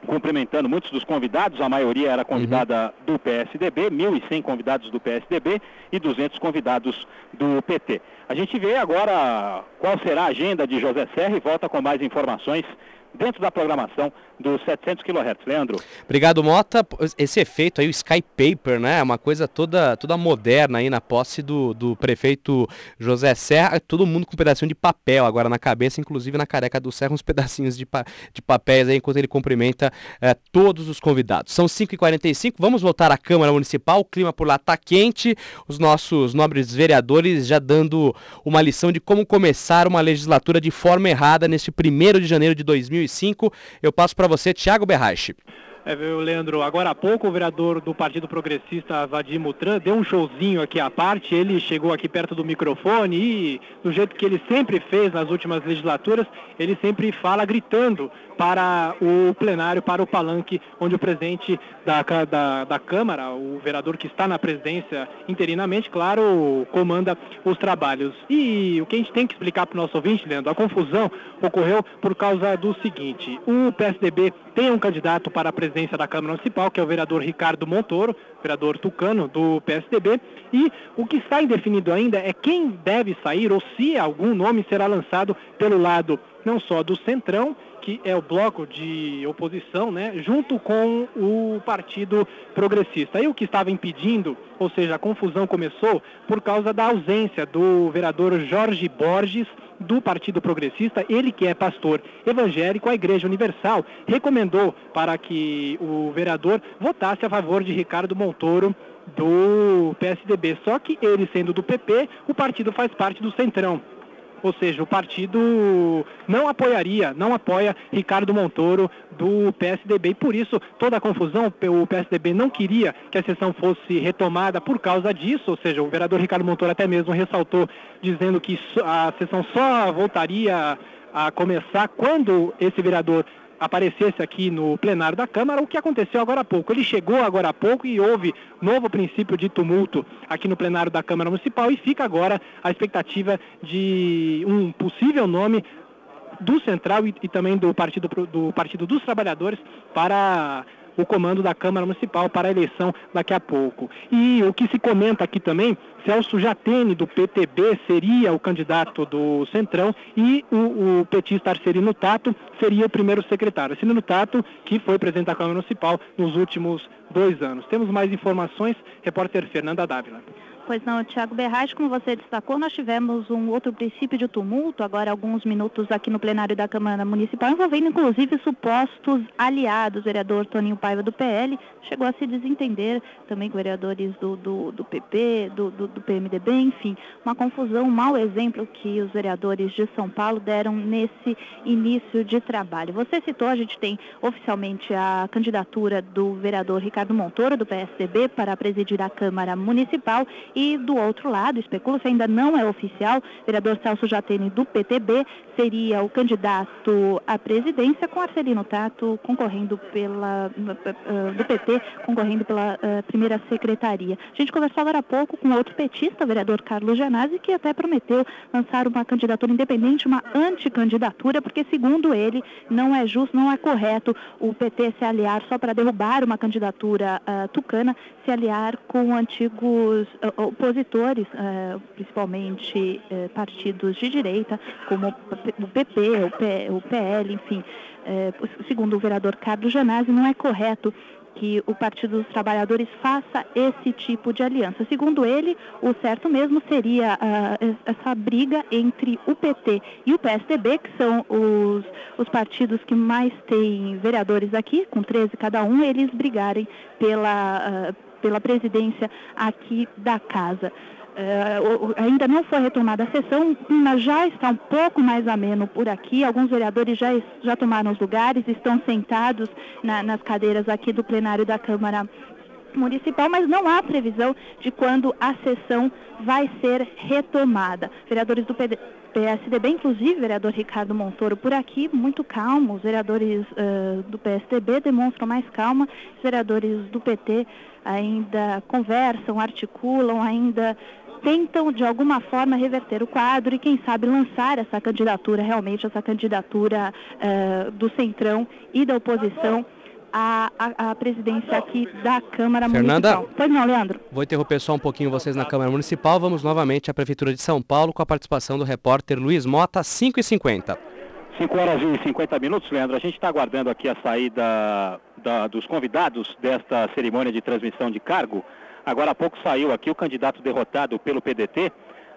cumprimentando muitos dos convidados, a maioria era convidada uhum. do PSDB, 1.100 convidados do PSDB e 200 convidados do PT. A gente vê agora qual será a agenda de José Serra e volta com mais informações dentro da programação dos 700 kHz. Leandro. Obrigado, Mota. Esse efeito aí, o Sky Paper, né? É uma coisa toda, toda moderna aí na posse do, do prefeito José Serra. Todo mundo com um pedacinho de papel agora na cabeça, inclusive na careca do Serra, uns pedacinhos de, pa, de papéis aí enquanto ele cumprimenta é, todos os convidados. São 5h45, vamos voltar à Câmara Municipal. O clima por lá está quente. Os nossos nobres vereadores já dando uma lição de como começar uma legislatura de forma errada neste 1 de janeiro de 2005. Eu passo para para você, Tiago Berrache. É, viu, Leandro, agora há pouco o vereador do Partido Progressista, Vadim Mutran, deu um showzinho aqui à parte. Ele chegou aqui perto do microfone e, do jeito que ele sempre fez nas últimas legislaturas, ele sempre fala gritando para o plenário, para o palanque, onde o presidente da, da, da Câmara, o vereador que está na presidência interinamente, claro, comanda os trabalhos. E o que a gente tem que explicar para o nosso ouvinte, Leandro, a confusão ocorreu por causa do seguinte: o PSDB tem um candidato para a presidência da Câmara Municipal, que é o vereador Ricardo Montoro, vereador tucano do PSDB, e o que está indefinido ainda é quem deve sair ou se algum nome será lançado pelo lado não só do Centrão, que é o bloco de oposição, né, junto com o Partido Progressista. E o que estava impedindo, ou seja, a confusão começou por causa da ausência do vereador Jorge Borges, do Partido Progressista, ele que é pastor evangélico, a Igreja Universal recomendou para que o vereador votasse a favor de Ricardo Montoro do PSDB. Só que ele sendo do PP, o partido faz parte do Centrão. Ou seja, o partido não apoiaria, não apoia Ricardo Montoro do PSDB. E por isso toda a confusão, o PSDB não queria que a sessão fosse retomada por causa disso. Ou seja, o vereador Ricardo Montoro até mesmo ressaltou, dizendo que a sessão só voltaria a começar quando esse vereador aparecesse aqui no plenário da Câmara, o que aconteceu agora há pouco. Ele chegou agora há pouco e houve novo princípio de tumulto aqui no plenário da Câmara Municipal e fica agora a expectativa de um possível nome do Central e, e também do Partido, do Partido dos Trabalhadores para o comando da Câmara Municipal para a eleição daqui a pouco. E o que se comenta aqui também, Celso Jatene, do PTB, seria o candidato do Centrão e o, o petista Arcelino Tato seria o primeiro secretário. Arcelino Tato, que foi presidente da Câmara Municipal nos últimos dois anos. Temos mais informações, repórter Fernanda Dávila. Pois não, Tiago Berrais, como você destacou, nós tivemos um outro princípio de tumulto, agora alguns minutos aqui no plenário da Câmara Municipal, envolvendo inclusive supostos aliados. O vereador Toninho Paiva do PL chegou a se desentender também com vereadores do, do, do PP, do, do, do, PMDB, enfim, uma confusão, um mau exemplo que os vereadores de São Paulo deram nesse início de trabalho. Você citou, a gente tem oficialmente a candidatura do vereador Ricardo Montoro, do PSDB, para presidir a Câmara Municipal E do outro lado, especula-se, ainda não é oficial, vereador Celso Jatene do PTB seria o candidato à presidência com Arcelino Tato concorrendo pela do PT concorrendo pela primeira secretaria. A gente conversou agora há pouco com outro petista, o vereador Carlos Janazzi, que até prometeu lançar uma candidatura independente, uma anticandidatura, porque segundo ele não é justo, não é correto o PT se aliar só para derrubar uma candidatura uh, tucana, se aliar com antigos uh, opositores, uh, principalmente partidos de direita, como o PP, o, PL, enfim. segundo o vereador Carlos Janazzi, não é correto que o Partido dos Trabalhadores faça esse tipo de aliança. Segundo ele, o certo mesmo seria uh, essa briga entre o PT e o PSDB, que são os, os partidos que mais têm vereadores aqui, com 13 cada um, eles brigarem pela, uh, pela presidência aqui da casa. Uh, ainda não foi retomada a sessão, o clima já está um pouco mais ameno por aqui. Alguns vereadores já, já tomaram os lugares, estão sentados na, nas cadeiras aqui do plenário da Câmara Municipal, mas não há previsão de quando a sessão vai ser retomada. Vereadores do PD, PSDB, inclusive o vereador Ricardo Montoro por aqui, muito calmo. Os vereadores uh, do PSDB demonstram mais calma. Os vereadores do PT ainda conversam, articulam, ainda tentam de alguma forma reverter o quadro e quem sabe lançar essa candidatura, realmente essa candidatura uh, do Centrão e da oposição à, à, à, presidência aqui da Câmara Fernanda, Municipal. Pois não, Leandro? Vou interromper só um pouquinho vocês na Câmara Municipal. Vamos novamente à Prefeitura de São Paulo com a participação do repórter Luiz Mota, 5h50. 5 horas e 50 minutos, Leandro. A gente está aguardando aqui a saída da, dos convidados desta cerimônia de transmissão de cargo. Agora há pouco saiu aqui o candidato derrotado pelo PDT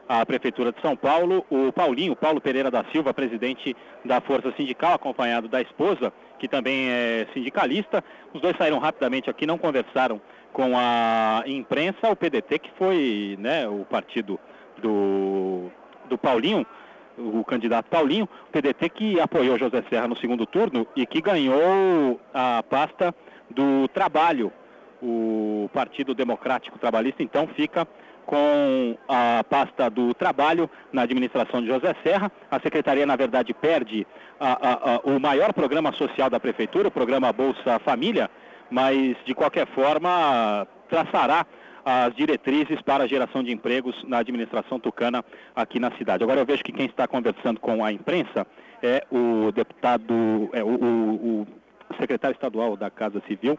à Prefeitura de São Paulo, o Paulinho, Paulo Pereira da Silva, presidente da Força Sindical, acompanhado da esposa, que também é sindicalista. Os dois saíram rapidamente aqui, não conversaram com a imprensa. O PDT, que foi né, o partido do, do Paulinho, o candidato Paulinho, o PDT que apoiou José Serra no segundo turno e que ganhou a pasta do trabalho o Partido Democrático Trabalhista, então, fica com a pasta do trabalho na administração de José Serra. A secretaria, na verdade, perde a, a, a, o maior programa social da prefeitura, o programa Bolsa Família, mas, de qualquer forma, traçará as diretrizes para a geração de empregos na administração tucana aqui na cidade. Agora eu vejo que quem está conversando com a imprensa é o deputado, é o, o, o secretário estadual da Casa Civil,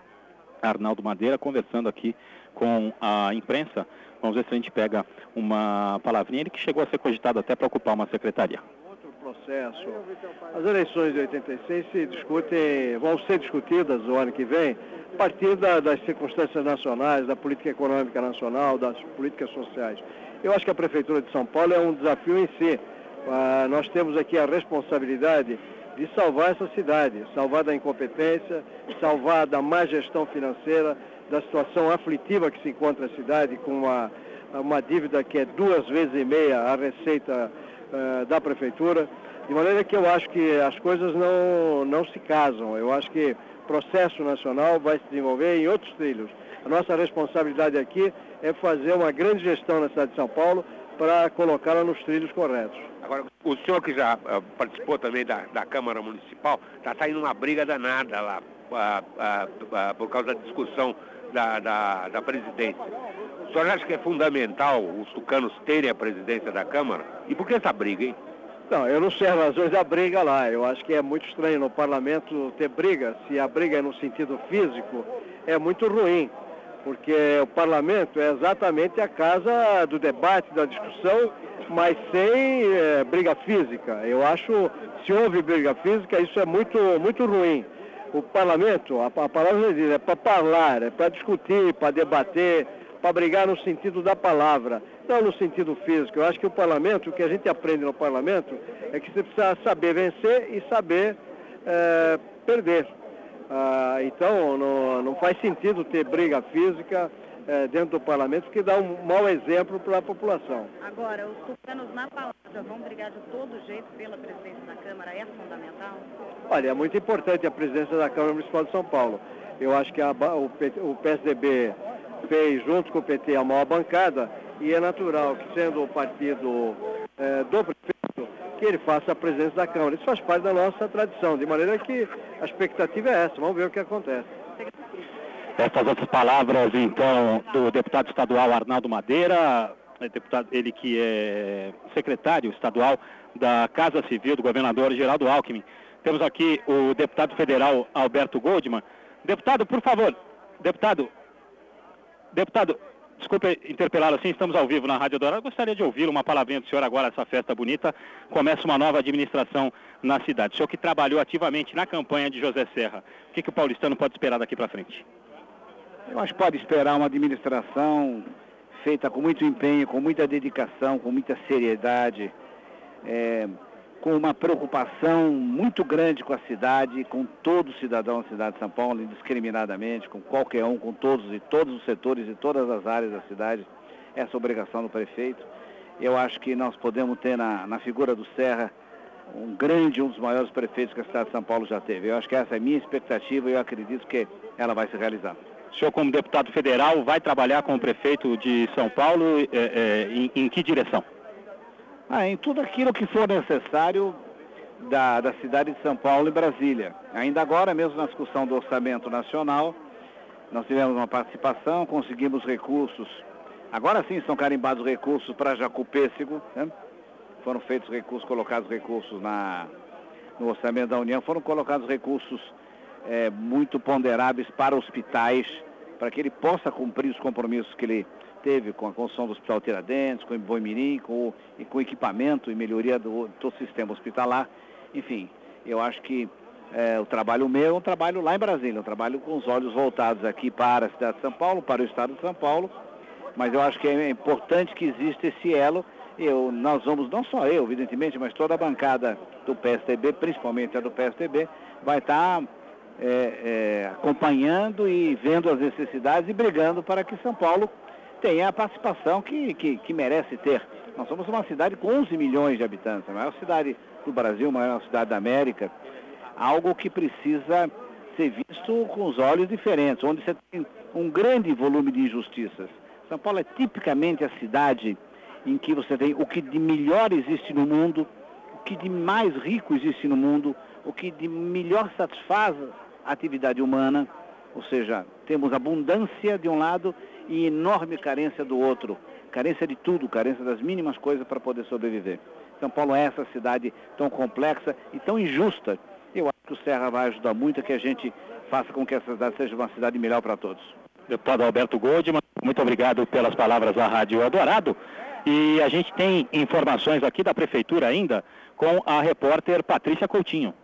Arnaldo Madeira, conversando aqui com a imprensa. Vamos ver se a gente pega uma palavrinha. Que chegou a ser cogitado até para ocupar uma secretaria. Outro processo. As eleições de 86 se discutem, vão ser discutidas o ano que vem, a partir da, das circunstâncias nacionais, da política econômica nacional, das políticas sociais. Eu acho que a Prefeitura de São Paulo é um desafio em si. Uh, nós temos aqui a responsabilidade de salvar essa cidade, salvar da incompetência, salvar da má gestão financeira, da situação aflitiva que se encontra a cidade, com uma, uma dívida que é duas vezes e meia a receita uh, da prefeitura. De maneira que eu acho que as coisas não, não se casam. Eu acho que o processo nacional vai se desenvolver em outros trilhos. A nossa responsabilidade aqui é fazer uma grande gestão na cidade de São Paulo para colocá-la nos trilhos corretos. Agora, o senhor que já uh, participou também da, da Câmara Municipal, está saindo uma briga danada lá uh, uh, por causa da discussão da, da, da presidência. O senhor acha que é fundamental os tucanos terem a presidência da Câmara? E por que essa briga, hein? Não, eu não sei as razões da briga lá. Eu acho que é muito estranho no parlamento ter briga. Se a briga é no sentido físico, é muito ruim porque o parlamento é exatamente a casa do debate, da discussão, mas sem é, briga física. Eu acho, se houve briga física, isso é muito, muito ruim. O parlamento, a, a palavra diz, é para falar, é para discutir, para debater, para brigar no sentido da palavra, não no sentido físico. Eu acho que o parlamento, o que a gente aprende no parlamento, é que você precisa saber vencer e saber é, perder. Ah, então, não, não, faz sentido ter briga física eh, dentro do parlamento, porque dá um mau exemplo para a população. Agora, os tucanos na palavra vão brigar de todo jeito pela presidência da Câmara, é fundamental? Olha, é muito importante a presidência da Câmara Municipal de São Paulo. Eu acho que a, o, o, PSDB fez junto com o PT a maior bancada e é natural que sendo o partido é, do prefeito que ele faça a presença da Câmara. Isso faz parte da nossa tradição, de maneira que a expectativa é essa, vamos ver o que acontece. Estas outras palavras, então, do deputado estadual Arnaldo Madeira, deputado, ele que é secretário estadual da Casa Civil do governador Geraldo Alckmin. Temos aqui o deputado federal Alberto Goldman. Deputado, por favor, deputado, deputado, desculpe interpelá-lo assim, estamos ao vivo na Rádio Dourado. Gostaria de ouvir uma palavrinha do senhor agora, essa festa bonita. Começa uma nova administração na cidade. O senhor que trabalhou ativamente na campanha de José Serra. O que, que o paulistano pode esperar daqui para frente? Que pode esperar uma administração feita com muito empenho, com muita dedicação, com muita seriedade, é, com uma preocupação muito grande com a cidade, com todo cidadão da cidade de São Paulo, indiscriminadamente, com qualquer um, com todos e todos os setores e todas as áreas da cidade, essa obrigação do prefeito. Eu acho que nós podemos ter na, na figura do Serra um grande, um dos maiores prefeitos que a cidade de São Paulo já teve. Eu acho que essa é a minha expectativa e eu acredito que ela vai se realizar. O senhor, como deputado federal, vai trabalhar com o prefeito de São Paulo é, é, em, em, que direção? Ah, em tudo aquilo que for necessário da, da cidade de São Paulo e Brasília. Ainda agora, mesmo na discussão do orçamento nacional, nós tivemos uma participação, conseguimos recursos. Agora sim estão carimbados recursos para Jacupêssego, né? foram feitos recursos, colocados recursos na, no orçamento da União, foram colocados recursos é, muito ponderáveis para hospitais, para que ele possa cumprir os compromissos que ele teve com a construção do Hospital Tiradentes, com o Boimirim, com, e com equipamento e melhoria do, do sistema hospitalar. Enfim, eu acho que é, o trabalho meu é um trabalho lá em Brasília, um trabalho com os olhos voltados aqui para a cidade de São Paulo, para o estado de São Paulo, mas eu acho que é importante que exista esse elo. Eu, nós vamos, não só eu, evidentemente, mas toda a bancada do PSTB, principalmente a do PSTB, vai estar é, é, acompanhando e vendo as necessidades e brigando para que São Paulo tenha a participação que, que, que, merece ter. Nós somos uma cidade com 11 milhões de habitantes, a maior cidade do Brasil, a maior cidade da América, algo que precisa ser visto com os olhos diferentes, onde você tem um grande volume de injustiças. São Paulo é tipicamente a cidade em que você tem o que de melhor existe no mundo, o que de mais rico existe no mundo, o que de melhor satisfaz atividade humana, ou seja, temos abundância de um lado e enorme carência do outro. Carência de tudo, carência das mínimas coisas para poder sobreviver. São Paulo é essa cidade tão complexa e tão injusta. Eu acho que o Serra vai ajudar muito a que a gente faça com que essa cidade seja uma cidade melhor para todos. Deputado Alberto Goldman, muito obrigado pelas palavras à Rádio Eldorado. E a gente tem informações aqui da Prefeitura ainda com a repórter Patrícia Coutinho.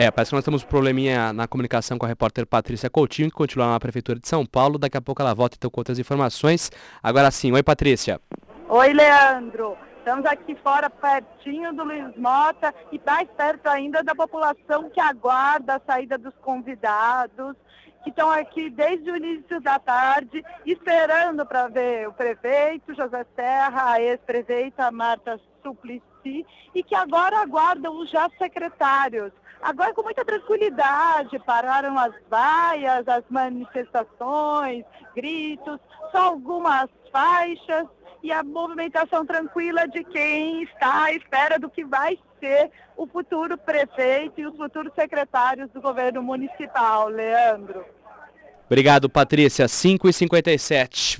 É, parece que nós temos um probleminha na comunicação com a repórter Patrícia Coutinho, que continua na Prefeitura de São Paulo. Daqui a pouco ela volta então com outras informações. Agora sim, oi Patrícia. Oi Leandro. Estamos aqui fora, pertinho do Luiz Mota e mais perto ainda da população que aguarda a saída dos convidados, que estão aqui desde o início da tarde, esperando para ver o prefeito José Serra, a ex-prefeita Marta Suplicy, e que agora aguardam os já secretários. Agora, com muita tranquilidade, pararam as vaias, as manifestações, gritos, só algumas faixas e a movimentação tranquila de quem está à espera do que vai ser o futuro prefeito e os futuros secretários do governo municipal. Leandro. Obrigado, Patrícia. 5 e 57